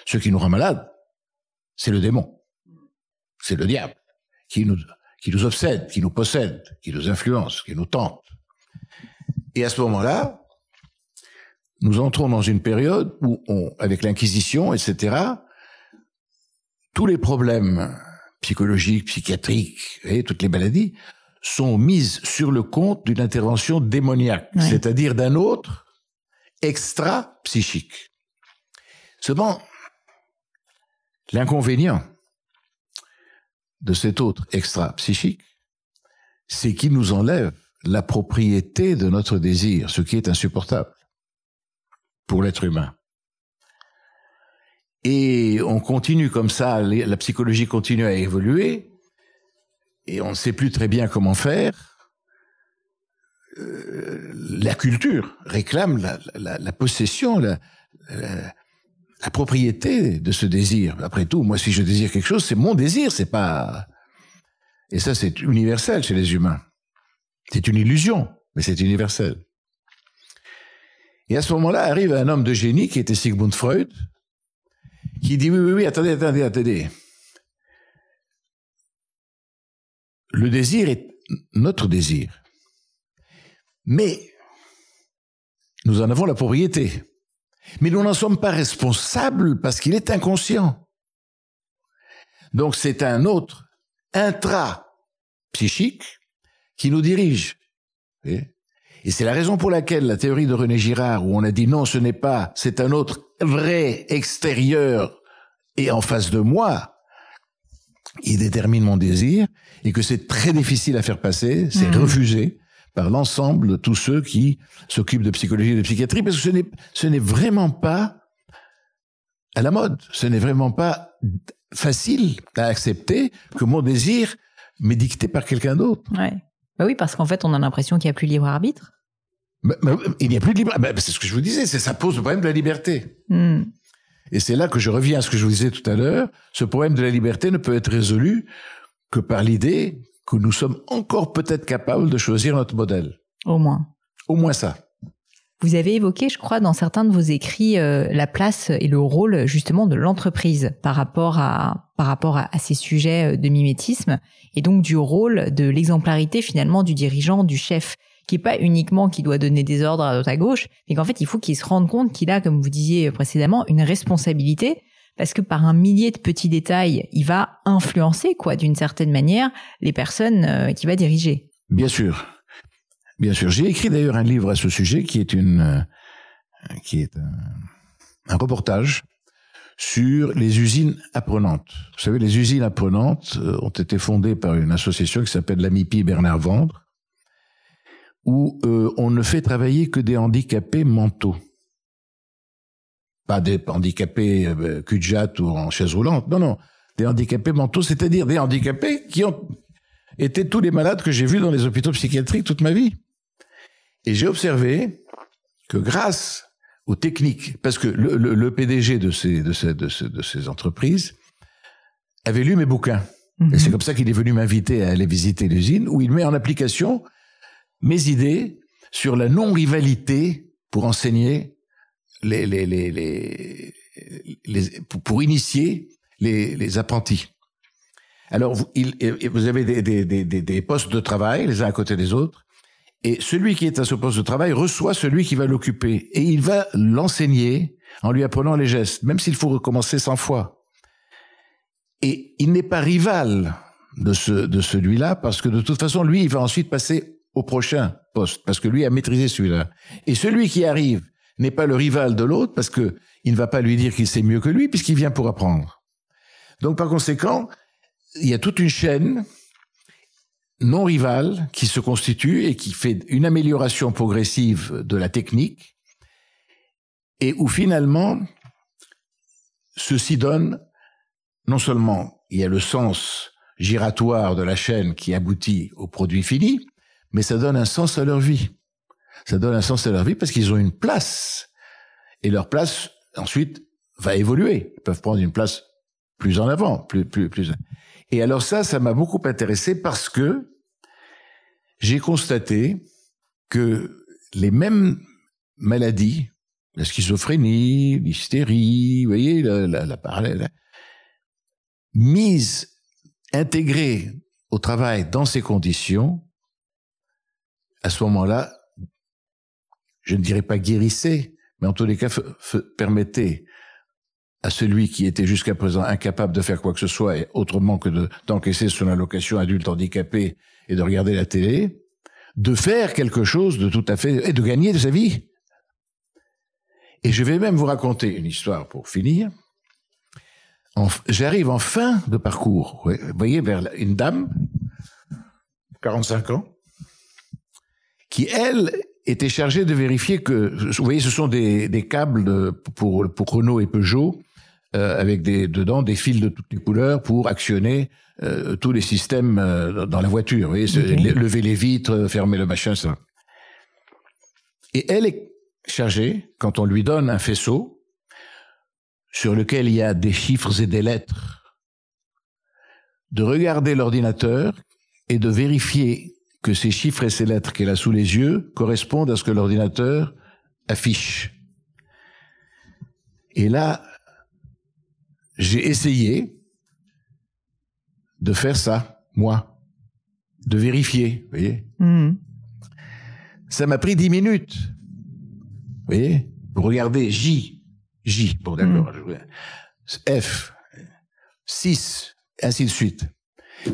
Ce qui nous rend malade, c'est le démon. C'est le diable qui nous, qui nous obsède, qui nous possède, qui nous influence, qui nous tente. Et à ce moment-là, nous entrons dans une période où, avec l'Inquisition, etc., tous les problèmes psychologiques, psychiatriques, et toutes les maladies sont mises sur le compte d'une intervention démoniaque, c'est-à-dire d'un autre extra-psychique. Seulement, l'inconvénient de cet autre extra-psychique, c'est qu'il nous enlève la propriété de notre désir, ce qui est insupportable pour l'être humain. Et on continue comme ça, la psychologie continue à évoluer, et on ne sait plus très bien comment faire. Euh, la culture réclame la, possession, la, propriété de ce désir. Après tout, moi, si je désire quelque chose, c'est mon désir, c'est pas. Et ça, c'est universel chez les humains. C'est une illusion, mais c'est universel. Et à ce moment-là arrive un homme de génie qui était Sigmund Freud, qui dit oui, oui, oui, attendez, attendez, attendez. Le désir est notre désir. Mais nous en avons la propriété. Mais nous n'en sommes pas responsables parce qu'il est inconscient. Donc c'est un autre intra-psychique qui nous dirige. Et c'est la raison pour laquelle la théorie de René Girard, où on a dit non, ce n'est pas, c'est un autre vrai extérieur et en face de moi, il détermine mon désir et que c'est très difficile à faire passer, c'est mmh. refusé par l'ensemble de tous ceux qui s'occupent de psychologie et de psychiatrie parce que ce n'est, ce n'est vraiment pas à la mode. Ce n'est vraiment pas facile à accepter que mon désir m'est dicté par quelqu'un d'autre. Ouais. Bah oui, parce qu'en fait, on a l'impression qu'il n'y a plus de libre arbitre. il n'y a plus de libre. Bah, c'est ce que je vous disais. C'est ça pose le problème de la liberté. Hmm. Et c'est là que je reviens à ce que je vous disais tout à l'heure. Ce problème de la liberté ne peut être résolu que par l'idée que nous sommes encore peut-être capables de choisir notre modèle. Au moins. Au moins ça. Vous avez évoqué, je crois, dans certains de vos écrits, euh, la place et le rôle justement de l'entreprise par rapport à par rapport à, ces sujets euh, de mimétisme et donc du rôle de l'exemplarité finalement du dirigeant, du chef, qui est pas uniquement qui doit donner des ordres à droite à gauche, mais qu'en fait il faut qu'il se rende compte qu'il a, comme vous disiez précédemment, une responsabilité parce que par un millier de petits détails, il va influencer quoi d'une certaine manière les personnes euh, qu'il va diriger. Bien sûr. Bien sûr, j'ai écrit d'ailleurs un livre à ce sujet qui est une euh, qui est un, reportage sur les usines apprenantes. Vous savez, les usines apprenantes euh, ont été fondées par une association qui s'appelle l'AMIPI Bernard Vendre, où euh, on ne fait travailler que des handicapés mentaux. Pas des handicapés ou en chaise roulante, non, non, des handicapés mentaux, c'est-à-dire des handicapés qui ont été tous les malades que j'ai vus dans les hôpitaux psychiatriques toute ma vie Et j'ai observé que grâce aux techniques, parce que le, le, PDG de ces, de, ces, de, ces, de ces entreprises avait lu mes bouquins. Et c'est mhm. comme ça qu'il est venu m'inviter à aller visiter l'usine, où il met en application mes idées sur la non-rivalité pour enseigner les, les, les, les, les pour, initier les, les apprentis. Alors, vous, il, vous avez des, des, des, des, postes de travail les uns à côté des autres, et celui qui est à ce poste de travail reçoit celui qui va l'occuper, et il va l'enseigner en lui apprenant les gestes, même s'il faut recommencer 100 fois. Et il n'est pas rival de, ce, de celui-là, parce que de toute façon, lui, il va ensuite passer au prochain poste, parce que lui a maîtrisé celui-là. Et celui qui arrive n'est pas le rival de l'autre, parce que il ne va pas lui dire qu'il sait mieux que lui, puisqu'il vient pour apprendre. Donc par conséquent, il y a toute une chaîne non rivale qui se constitue et qui fait une amélioration progressive de la technique, et où finalement, ceci donne, non seulement il y a le sens giratoire de la chaîne qui aboutit au produit fini, mais ça donne un sens à leur vie. Ça donne un sens à leur vie parce qu'ils ont une place. Et leur place, ensuite, va évoluer. Ils peuvent prendre une place plus en avant, plus, plus, plus. Et alors ça, ça m'a beaucoup intéressé parce que j'ai constaté que les mêmes maladies, la schizophrénie, l'hystérie, vous voyez, la, parallèle, mise, intégrée au travail dans ces conditions, à ce moment-là, je ne dirais pas guérissez, mais en tous les cas, permettez à celui qui était jusqu'à présent incapable de faire quoi que ce soit, et autrement que d'encaisser son allocation adulte handicapé et de regarder la télé, de faire quelque chose de tout à fait, et de gagner de sa vie. Et je vais même vous raconter une histoire pour finir. J'arrive en fin de parcours, vous voyez, vers une dame, 45 ans, qui, elle, était chargée de vérifier que, vous voyez, ce sont des, câbles pour Renault et Peugeot, euh, avec des, dedans des fils de toutes les couleurs pour actionner euh, tous les systèmes euh, dans la voiture. Vous voyez, lever les vitres, fermer le machin, ça. Et elle est chargée, quand on lui donne un faisceau sur lequel il y a des chiffres et des lettres, de regarder l'ordinateur et de vérifier que ces chiffres et ces lettres qu'elle a sous les yeux correspondent à ce que l'ordinateur affiche. Et là, j'ai essayé de faire ça, moi, de vérifier, vous voyez. Hmm. Ça m'a pris dix minutes, vous voyez, pour regarder J, J, bon d'accord, hmm. F, 6, ainsi de suite.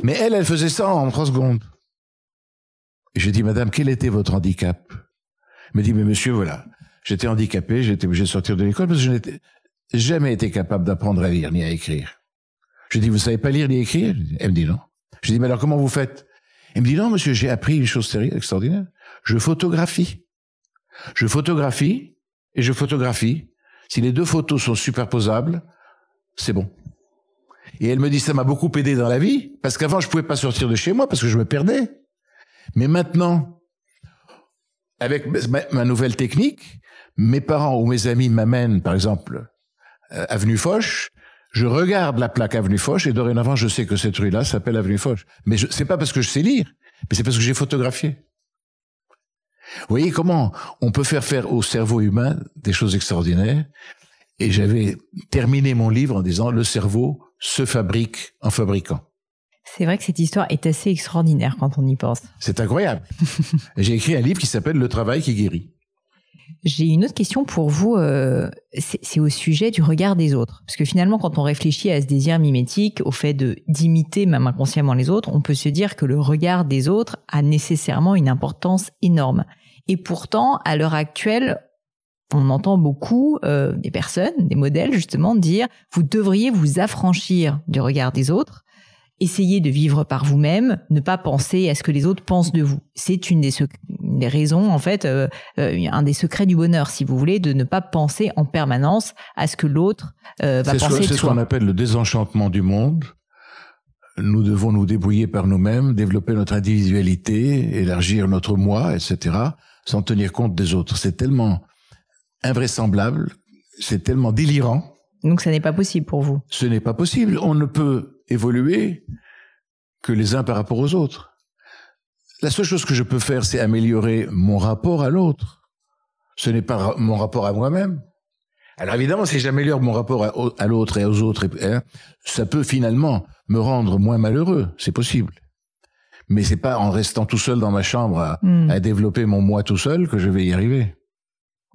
Mais elle, elle faisait ça en trois secondes. Et j'ai dit, madame, quel était votre handicap? Elle me dit, mais monsieur, voilà, j'étais handicapé, j'étais obligé de sortir de l'école parce que je n'étais jamais été capable d'apprendre à lire ni à écrire. Je dis, vous savez pas lire ni écrire? Elle me dit non. Je dis, mais alors comment vous faites? Elle me dit, non, monsieur, j'ai appris une chose extraordinaire. Je photographie. Je photographie et je photographie. Si les deux photos sont superposables, c'est bon. Et elle me dit, ça m'a beaucoup aidé dans la vie, parce qu'avant, je pouvais pas sortir de chez moi parce que je me perdais. Mais maintenant, avec ma nouvelle technique, mes parents ou mes amis m'amènent, par exemple, euh, avenue Foch, je regarde la plaque avenue Foch et dorénavant, je sais que cette rue-là s'appelle avenue Foch. Mais c'est pas parce que je sais lire, mais c'est parce que j'ai photographié. Vous voyez comment on peut faire faire au cerveau humain des choses extraordinaires. Et j'avais terminé mon livre en disant le cerveau se fabrique en fabriquant. C'est vrai que cette histoire est assez extraordinaire quand on y pense. C'est incroyable. J'ai écrit un livre qui s'appelle Le travail qui guérit. J'ai une autre question pour vous. Euh, c'est au sujet du regard des autres, parce que finalement, quand on réfléchit à ce désir mimétique, au fait d'imiter même inconsciemment les autres, on peut se dire que le regard des autres a nécessairement une importance énorme. Et pourtant, à l'heure actuelle, on entend beaucoup euh, des personnes, des modèles justement dire vous devriez vous affranchir du regard des autres essayez de vivre par vous-même, ne pas penser à ce que les autres pensent de vous. C'est une des, des raisons, en fait, euh, euh, un des secrets du bonheur, si vous voulez, de ne pas penser en permanence à ce que l'autre euh, va penser C'est ce qu'on appelle le désenchantement du monde. Nous devons nous débrouiller par nous-mêmes, développer notre individualité, élargir notre moi, etc. sans tenir compte des autres. C'est tellement invraisemblable, c'est tellement délirant. Donc ça n'est pas possible pour vous. Ce n'est pas possible. On ne peut évoluer que les uns par rapport aux autres. La seule chose que je peux faire, c'est améliorer mon rapport à l'autre. Ce n'est pas mon rapport à moi-même. Alors évidemment, si j'améliore mon rapport à, l'autre et aux autres, hein, ça peut finalement me rendre moins malheureux. C'est possible. Mais c'est pas en restant tout seul dans ma chambre à, hmm. à développer mon moi tout seul que je vais y arriver.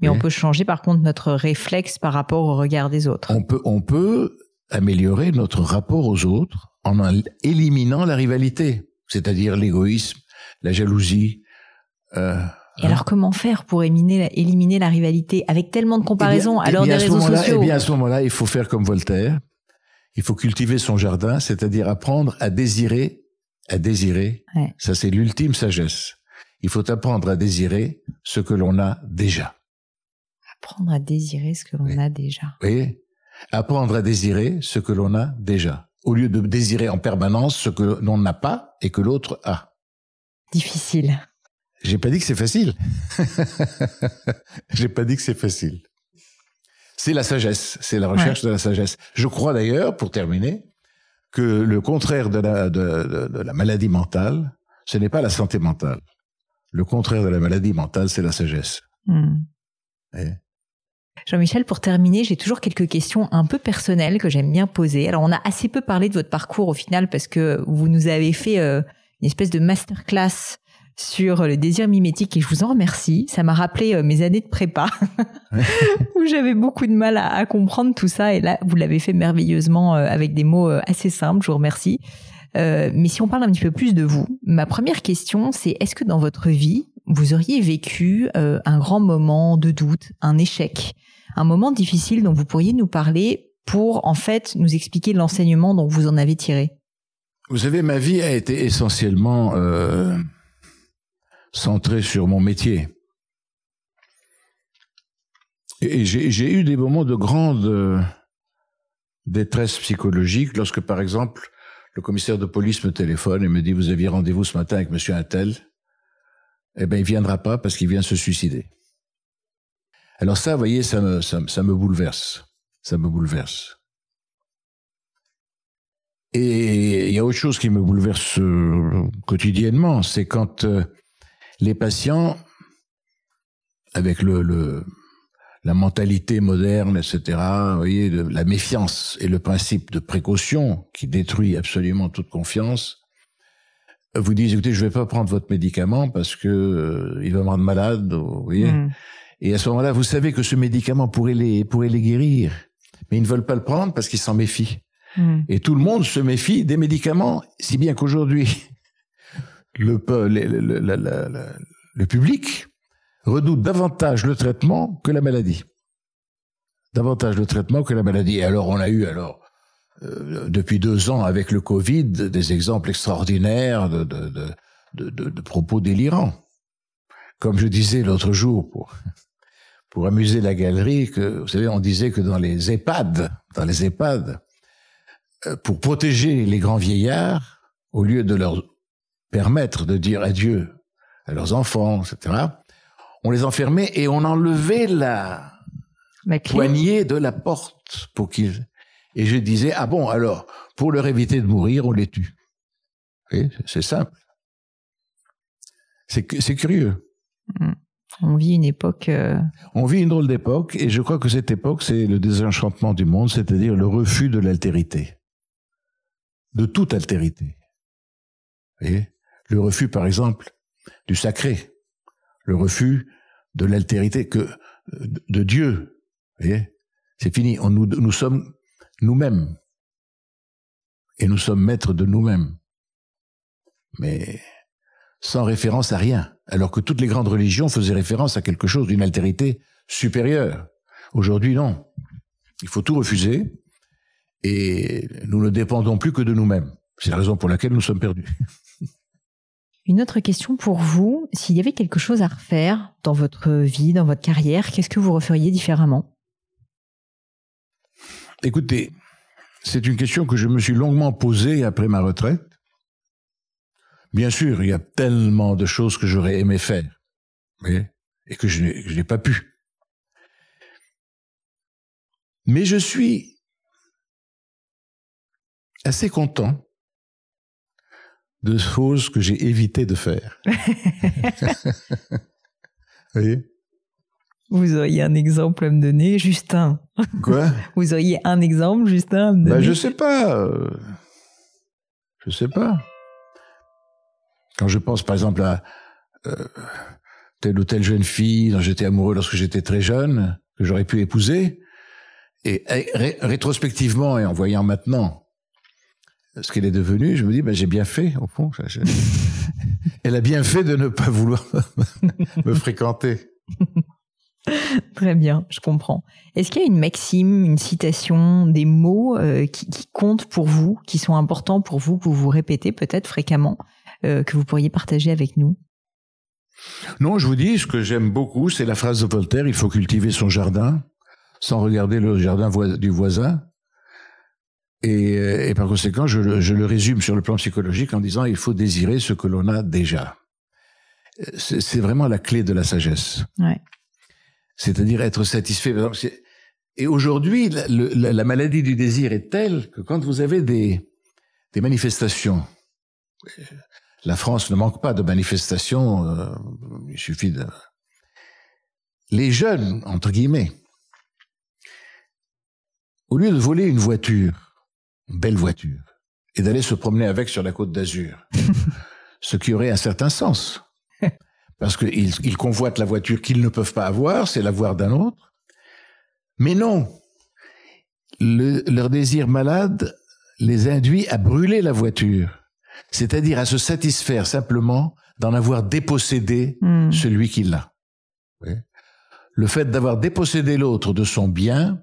Mais on peut changer par contre notre réflexe par rapport au regard des autres. On peut, on peut améliorer notre rapport aux autres en éliminant la rivalité, c'est-à-dire l'égoïsme, la jalousie. Euh, et alors comment faire pour éliminer, éliminer la rivalité avec tellement de comparaisons eh à l'heure des réseaux sociaux Eh bien à ce moment-là, il faut faire comme Voltaire. Il faut cultiver son jardin, c'est-à-dire apprendre à désirer, à désirer. Ça c'est l'ultime sagesse. Il faut apprendre à désirer ce que l'on a déjà. Apprendre à désirer ce que l'on a déjà. Oui. Apprendre à désirer ce que l'on a déjà, au lieu de désirer en permanence ce que l'on n'a pas et que l'autre a. Difficile. J'ai pas dit que c'est facile. J'ai pas dit que c'est facile. C'est la sagesse, c'est la recherche de la sagesse. Je crois d'ailleurs, pour terminer, que le contraire de la, de, de, la maladie mentale, ce n'est pas la santé mentale. Le contraire de la maladie mentale, c'est la sagesse. Hmm. Jean-Michel, pour terminer, j'ai toujours quelques questions un peu personnelles que j'aime bien poser. Alors, on a assez peu parlé de votre parcours au final parce que vous nous avez fait euh, une espèce de masterclass sur le désir mimétique et je vous en remercie. Ça m'a rappelé euh, mes années de prépa où j'avais beaucoup de mal à, comprendre tout ça et là, vous l'avez fait merveilleusement euh, avec des mots assez simples. Je vous remercie. mais si on parle un petit peu plus de vous, ma première question, c'est est-ce que dans votre vie, vous auriez vécu un grand moment de doute, un échec, un moment difficile dont vous pourriez nous parler pour en fait nous expliquer l'enseignement dont vous en avez tiré? Vous savez, ma vie a été essentiellement euh, centrée sur mon métier. Et j'ai eu des moments de grande euh, détresse psychologique lorsque, par exemple, le commissaire de police me téléphone et me dit, vous aviez rendez-vous ce matin avec monsieur Intel? Eh ben, il viendra pas parce qu'il vient se suicider. Alors ça, vous voyez, ça, me bouleverse. Ça me bouleverse. Et il y a autre chose qui me bouleverse euh, quotidiennement, c'est quand euh, les patients, avec le, le, la mentalité moderne, etc., vous voyez, la méfiance et le principe de précaution qui détruit absolument toute confiance, vous disent, écoutez, je vais pas prendre votre médicament parce que euh, il va me rendre malade, vous voyez. Hmm. Et à ce moment-là, vous savez que ce médicament pourrait les, pourrait les guérir. Mais ils ne veulent pas le prendre parce qu'ils s'en méfient. Hmm. Et tout le monde se méfie des médicaments, si bien qu'aujourd'hui, le, public redoute davantage le traitement que la maladie. Davantage le traitement que la maladie. Et alors, on a eu, alors, euh, depuis deux ans, avec le Covid, des exemples extraordinaires de, de, de, de, propos délirants. Comme je disais l'autre jour, pour, pour amuser la galerie que, vous savez, on disait que dans les EHPAD, dans les EHPAD, pour protéger les grands vieillards, au lieu de leur permettre de dire adieu à leurs enfants, etc., on les enfermait et on enlevait la, poignée de la porte pour qu'ils... Et je disais, ah bon, alors, pour leur éviter de mourir, on les tue. C'est simple. C'est curieux. Mm. On vit une époque. Euh, On vit une drôle d'époque, et je crois que cette époque, c'est le désenchantement du monde, c'est-à-dire le refus de l'altérité, de toute altérité. Le refus, par exemple, du sacré, le refus de l'altérité que de Dieu. C'est fini. Nous sommes nous-mêmes, et nous sommes maîtres de nous-mêmes. Mais sans référence à rien, alors que toutes les grandes religions faisaient référence à quelque chose d'une altérité supérieure. Aujourd'hui, non. Il faut tout refuser, et nous ne dépendons plus que de nous-mêmes. C'est la raison pour laquelle nous sommes perdus. Une autre question pour vous, s'il y avait quelque chose à refaire dans votre vie, dans votre carrière, qu'est-ce que vous referiez différemment? Écoutez, c'est une question que je me suis longuement posée après ma retraite. Bien sûr, il y a tellement de choses que j'aurais aimé faire. et que je n'ai pas pu. Mais je suis assez content de choses que j'ai évité de faire. Vous voyez? Vous auriez un exemple à me donner, Justin Quoi? Vous auriez un exemple, Justin, à me bah, donner? Je sais pas. Euh, je sais pas. Quand je pense, par exemple, à euh, telle ou telle jeune fille dont j'étais amoureux lorsque j'étais très jeune, que j'aurais pu épouser, et rétrospectivement et en voyant maintenant ce qu'elle est devenue, je me dis, ben, j'ai bien fait, au fond. Elle a bien fait de ne pas vouloir me fréquenter. Très bien, je comprends. Est-ce qu'il y a une maxime, une citation, des mots euh, qui, comptent pour vous, qui sont importants pour vous, que vous vous répétez peut-être fréquemment, euh, que vous pourriez partager avec nous? Non, je vous dis, ce que j'aime beaucoup, c'est la phrase de Voltaire, il faut cultiver son jardin sans regarder le jardin du voisin. Euh, et, par conséquent, je, le résume sur le plan psychologique en disant il faut désirer ce que l'on a déjà. C'est vraiment la clé de la sagesse. Ouais. C'est-à-dire être satisfait. Et aujourd'hui, la, maladie du désir est telle que quand vous avez des, des manifestations, la France ne manque pas de manifestations, euh, il suffit de... Les jeunes, entre guillemets, au lieu de voler une voiture, belle voiture et d'aller se promener avec sur la côte d'Azur. Ce qui aurait un certain sens. Parce qu'ils ils convoitent la voiture qu'ils ne peuvent pas avoir, c'est l'avoir d'un autre. Mais non, leur désir malade les induit à brûler la voiture, c'est-à-dire à se satisfaire simplement d'en avoir dépossédé hmm. celui qui l'a. Le fait d'avoir dépossédé l'autre de son bien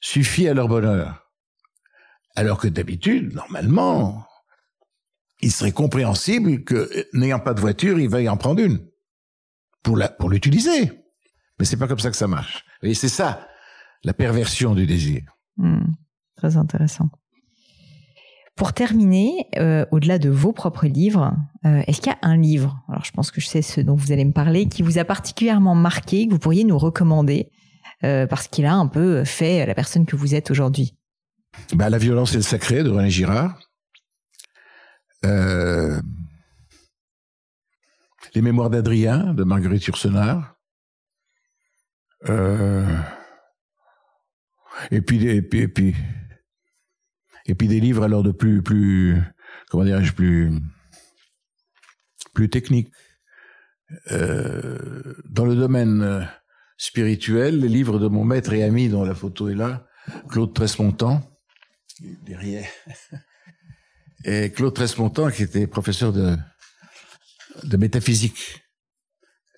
suffit à leur bonheur. Alors que d'habitude, normalement, il serait compréhensible que, n'ayant pas de voiture, il veuille en prendre une pour l'utiliser. Mais c'est pas comme ça que ça marche. Et c'est ça, la perversion du désir. Hmm. très intéressant. Pour terminer, euh, au-delà de vos propres livres, euh, est-ce qu'il y a un livre, alors je pense que je sais ce dont vous allez me parler, qui vous a particulièrement marqué, que vous pourriez nous recommander, euh, parce qu'il a un peu fait la personne que vous êtes aujourd'hui? Bah, La violence et le sacré de René Girard. Euh, les mémoires d'Adrien de Marguerite Yourcenar. Euh, et puis et puis et des livres alors de plus plus comment dirais-je plus plus techniques euh, dans le domaine spirituel les livres de mon maître et ami dont la photo est là Claude Tresmontant derrière. Et Claude Tresmontant, qui était professeur de, de métaphysique,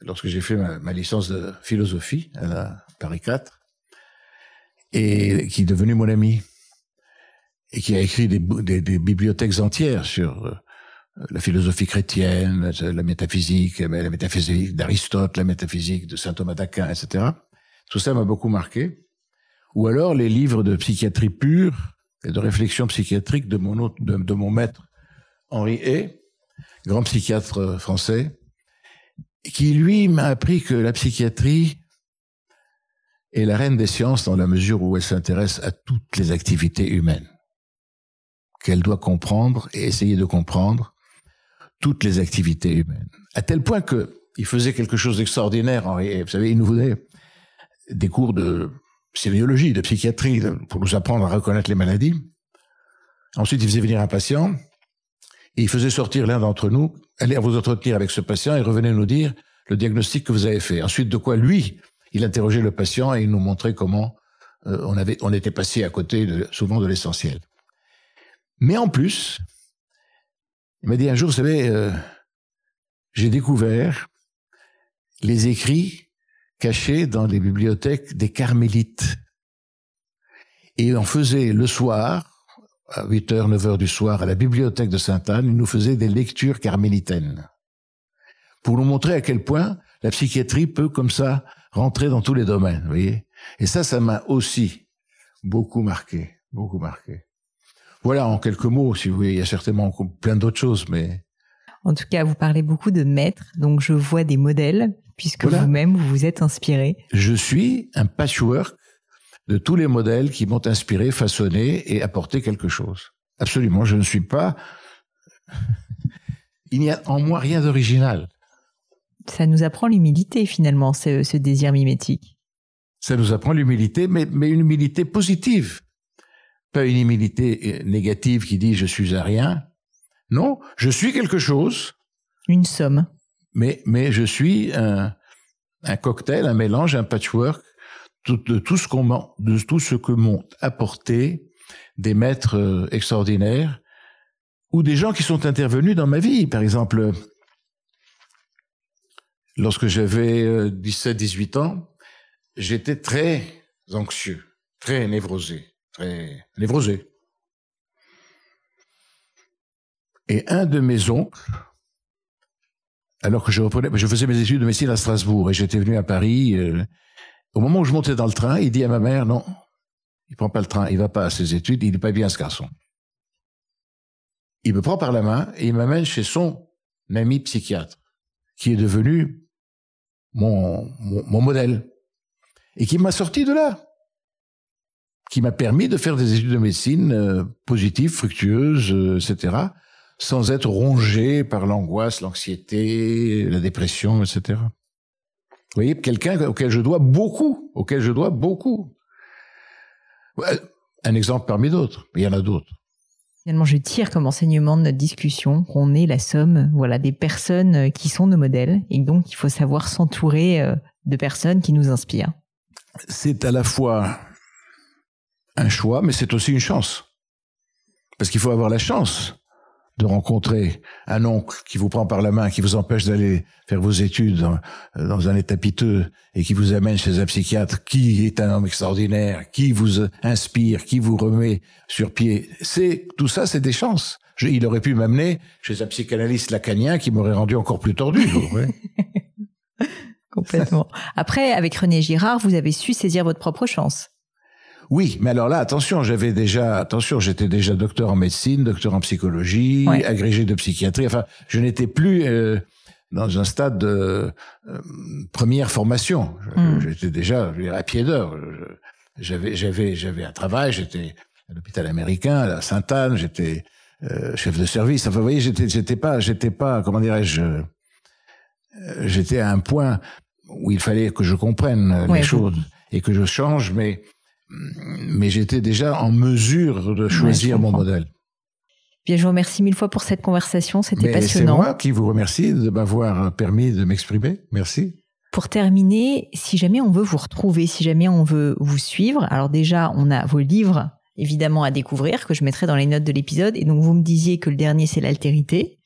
lorsque j'ai fait ma, licence de philosophie à la Paris 4, et qui est devenu mon ami, et qui a écrit des, bibliothèques entières sur euh, la philosophie chrétienne, la métaphysique, la métaphysique d'Aristote, la métaphysique de saint Thomas d'Aquin, etc. Tout ça m'a beaucoup marqué. Ou alors les livres de psychiatrie pure et de réflexion psychiatrique de mon, autre, de, mon maître Henri Hay, grand psychiatre français, qui lui m'a appris que la psychiatrie est la reine des sciences dans la mesure où elle s'intéresse à toutes les activités humaines, qu'elle doit comprendre et essayer de comprendre toutes les activités humaines. À tel point que il faisait quelque chose d'extraordinaire, Henri. Vous savez, il nous faisait des cours de sémiologie, de psychiatrie, pour nous apprendre à reconnaître les maladies. Ensuite, il faisait venir un patient et il faisait sortir l'un d'entre nous, allez vous entretenir avec ce patient et revenez nous dire le diagnostic que vous avez fait. Ensuite, de quoi lui, il interrogeait le patient et il nous montrait comment euh, on avait, on était passé à côté de, souvent de l'essentiel. Mais en plus, il m'a dit un jour, vous savez, euh, j'ai découvert les écrits caché dans les bibliothèques des carmélites. Et on faisait le soir, à 8h, 9h du soir, à la bibliothèque de Sainte-Anne, il nous faisait des lectures carmélitaines. Pour nous montrer à quel point la psychiatrie peut, comme ça, rentrer dans tous les domaines, vous voyez. Et ça, ça m'a aussi beaucoup marqué, beaucoup marqué. Voilà, en quelques mots, si vous voulez, il y a certainement plein d'autres choses, mais En tout cas, vous parlez beaucoup de maîtres, donc je vois des modèles, puisque vous-même, vous vous êtes inspiré. Je suis un patchwork de tous les modèles qui m'ont inspiré, façonné et apporté quelque chose. Absolument, je ne suis pas... Il n'y a en moi rien d'original. Ça nous apprend l'humilité, finalement, ce, désir mimétique. Ça nous apprend l'humilité, mais, mais une humilité positive. Pas une humilité euh, négative qui dit je suis un rien. Non, je suis quelque chose. Une somme. Mais, mais je suis un, un cocktail, un mélange, un patchwork de tout ce qu'on de tout ce que m'ont apporté des maîtres euh, extraordinaires ou des gens qui sont intervenus dans ma vie. Par exemple, lorsque j'avais 17-18 euh, ans, j'étais très anxieux, très névrosé, très névrosé. Et un de mes oncles, alors que je faisais mes études de médecine à Strasbourg et j'étais venu à Paris, euh, au moment où je montais dans le train, il dit à ma mère, non, il prend pas le train, il va pas à ses études, il n'est pas bien ce garçon. Il me prend par la main et il m'amène chez son ami psychiatre, qui est devenu mon, mon, modèle, et qui m'a sorti de là, qui m'a permis de faire des études de médecine euh, positives, fructueuses, euh, etc., sans être rongé par l'angoisse, l'anxiété, la dépression, etc. Vous voyez, quelqu'un auquel je dois beaucoup, auquel je dois beaucoup. Un exemple parmi d'autres, mais il y en a d'autres. Finalement, je tire comme enseignement de notre discussion qu'on est la somme, voilà, des personnes qui sont nos modèles, et donc il faut savoir s'entourer euh, de personnes qui nous inspirent. C'est à la fois un choix, mais c'est aussi une chance, parce qu'il faut avoir la chance de rencontrer un oncle qui vous prend par la main, qui vous empêche d'aller faire vos études dans, un état piteux et qui vous amène chez un psychiatre qui est un homme extraordinaire, qui vous inspire, qui vous remet sur pied. C'est tout ça, c'est des chances. il aurait pu m'amener chez un psychanalyste lacanien qui m'aurait rendu encore plus tordu. Complètement. Après, avec René Girard, vous avez su saisir votre propre chance. Oui, mais alors là, attention, j'avais déjà, attention, j'étais déjà docteur en médecine, docteur en psychologie, agrégé de psychiatrie. Enfin, je n'étais plus euh, dans un stade de euh, première formation. Hmm. J'étais déjà à pied d'heure. J'avais, j'avais, j'avais un travail. J'étais à l'hôpital américain, à Sainte-Anne. J'étais euh, chef de service. Enfin, vous voyez, j'étais, j'étais pas, j'étais pas, comment dirais-je, j'étais à un point où il fallait que je comprenne les choses et que je change, mais mais j'étais déjà en mesure de choisir mon modèle. Bien, je vous remercie mille fois pour cette conversation, c'était passionnant. C'est moi qui vous remercie de m'avoir permis de m'exprimer. Merci. Pour terminer, si jamais on veut vous retrouver, si jamais on veut vous suivre, alors déjà, on a vos livres évidemment à découvrir que je mettrai dans les notes de l'épisode. Et donc, vous me disiez que le dernier, c'est l'altérité.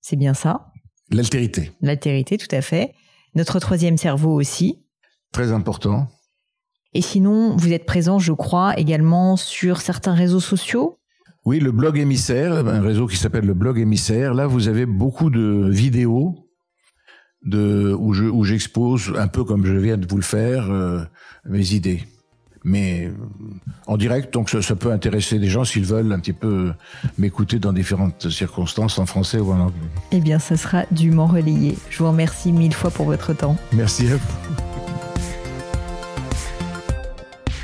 C'est bien ça? L'altérité. L'altérité, tout à fait. Notre troisième cerveau aussi. Très important. Et sinon, vous êtes présent, je crois, également sur certains réseaux sociaux? Oui, le blog émissaire, un réseau qui s'appelle le blog émissaire. Là, vous avez beaucoup de vidéos de, où, je, où j'expose, un peu comme je viens de vous le faire, euh, mes idées. Mais euh, en direct, donc ça, ça, peut intéresser des gens s'ils veulent un petit peu m'écouter dans différentes circonstances, en français ou en anglais. Eh bien, ça sera dûment relayé. Je vous remercie mille fois pour votre temps. Merci à vous.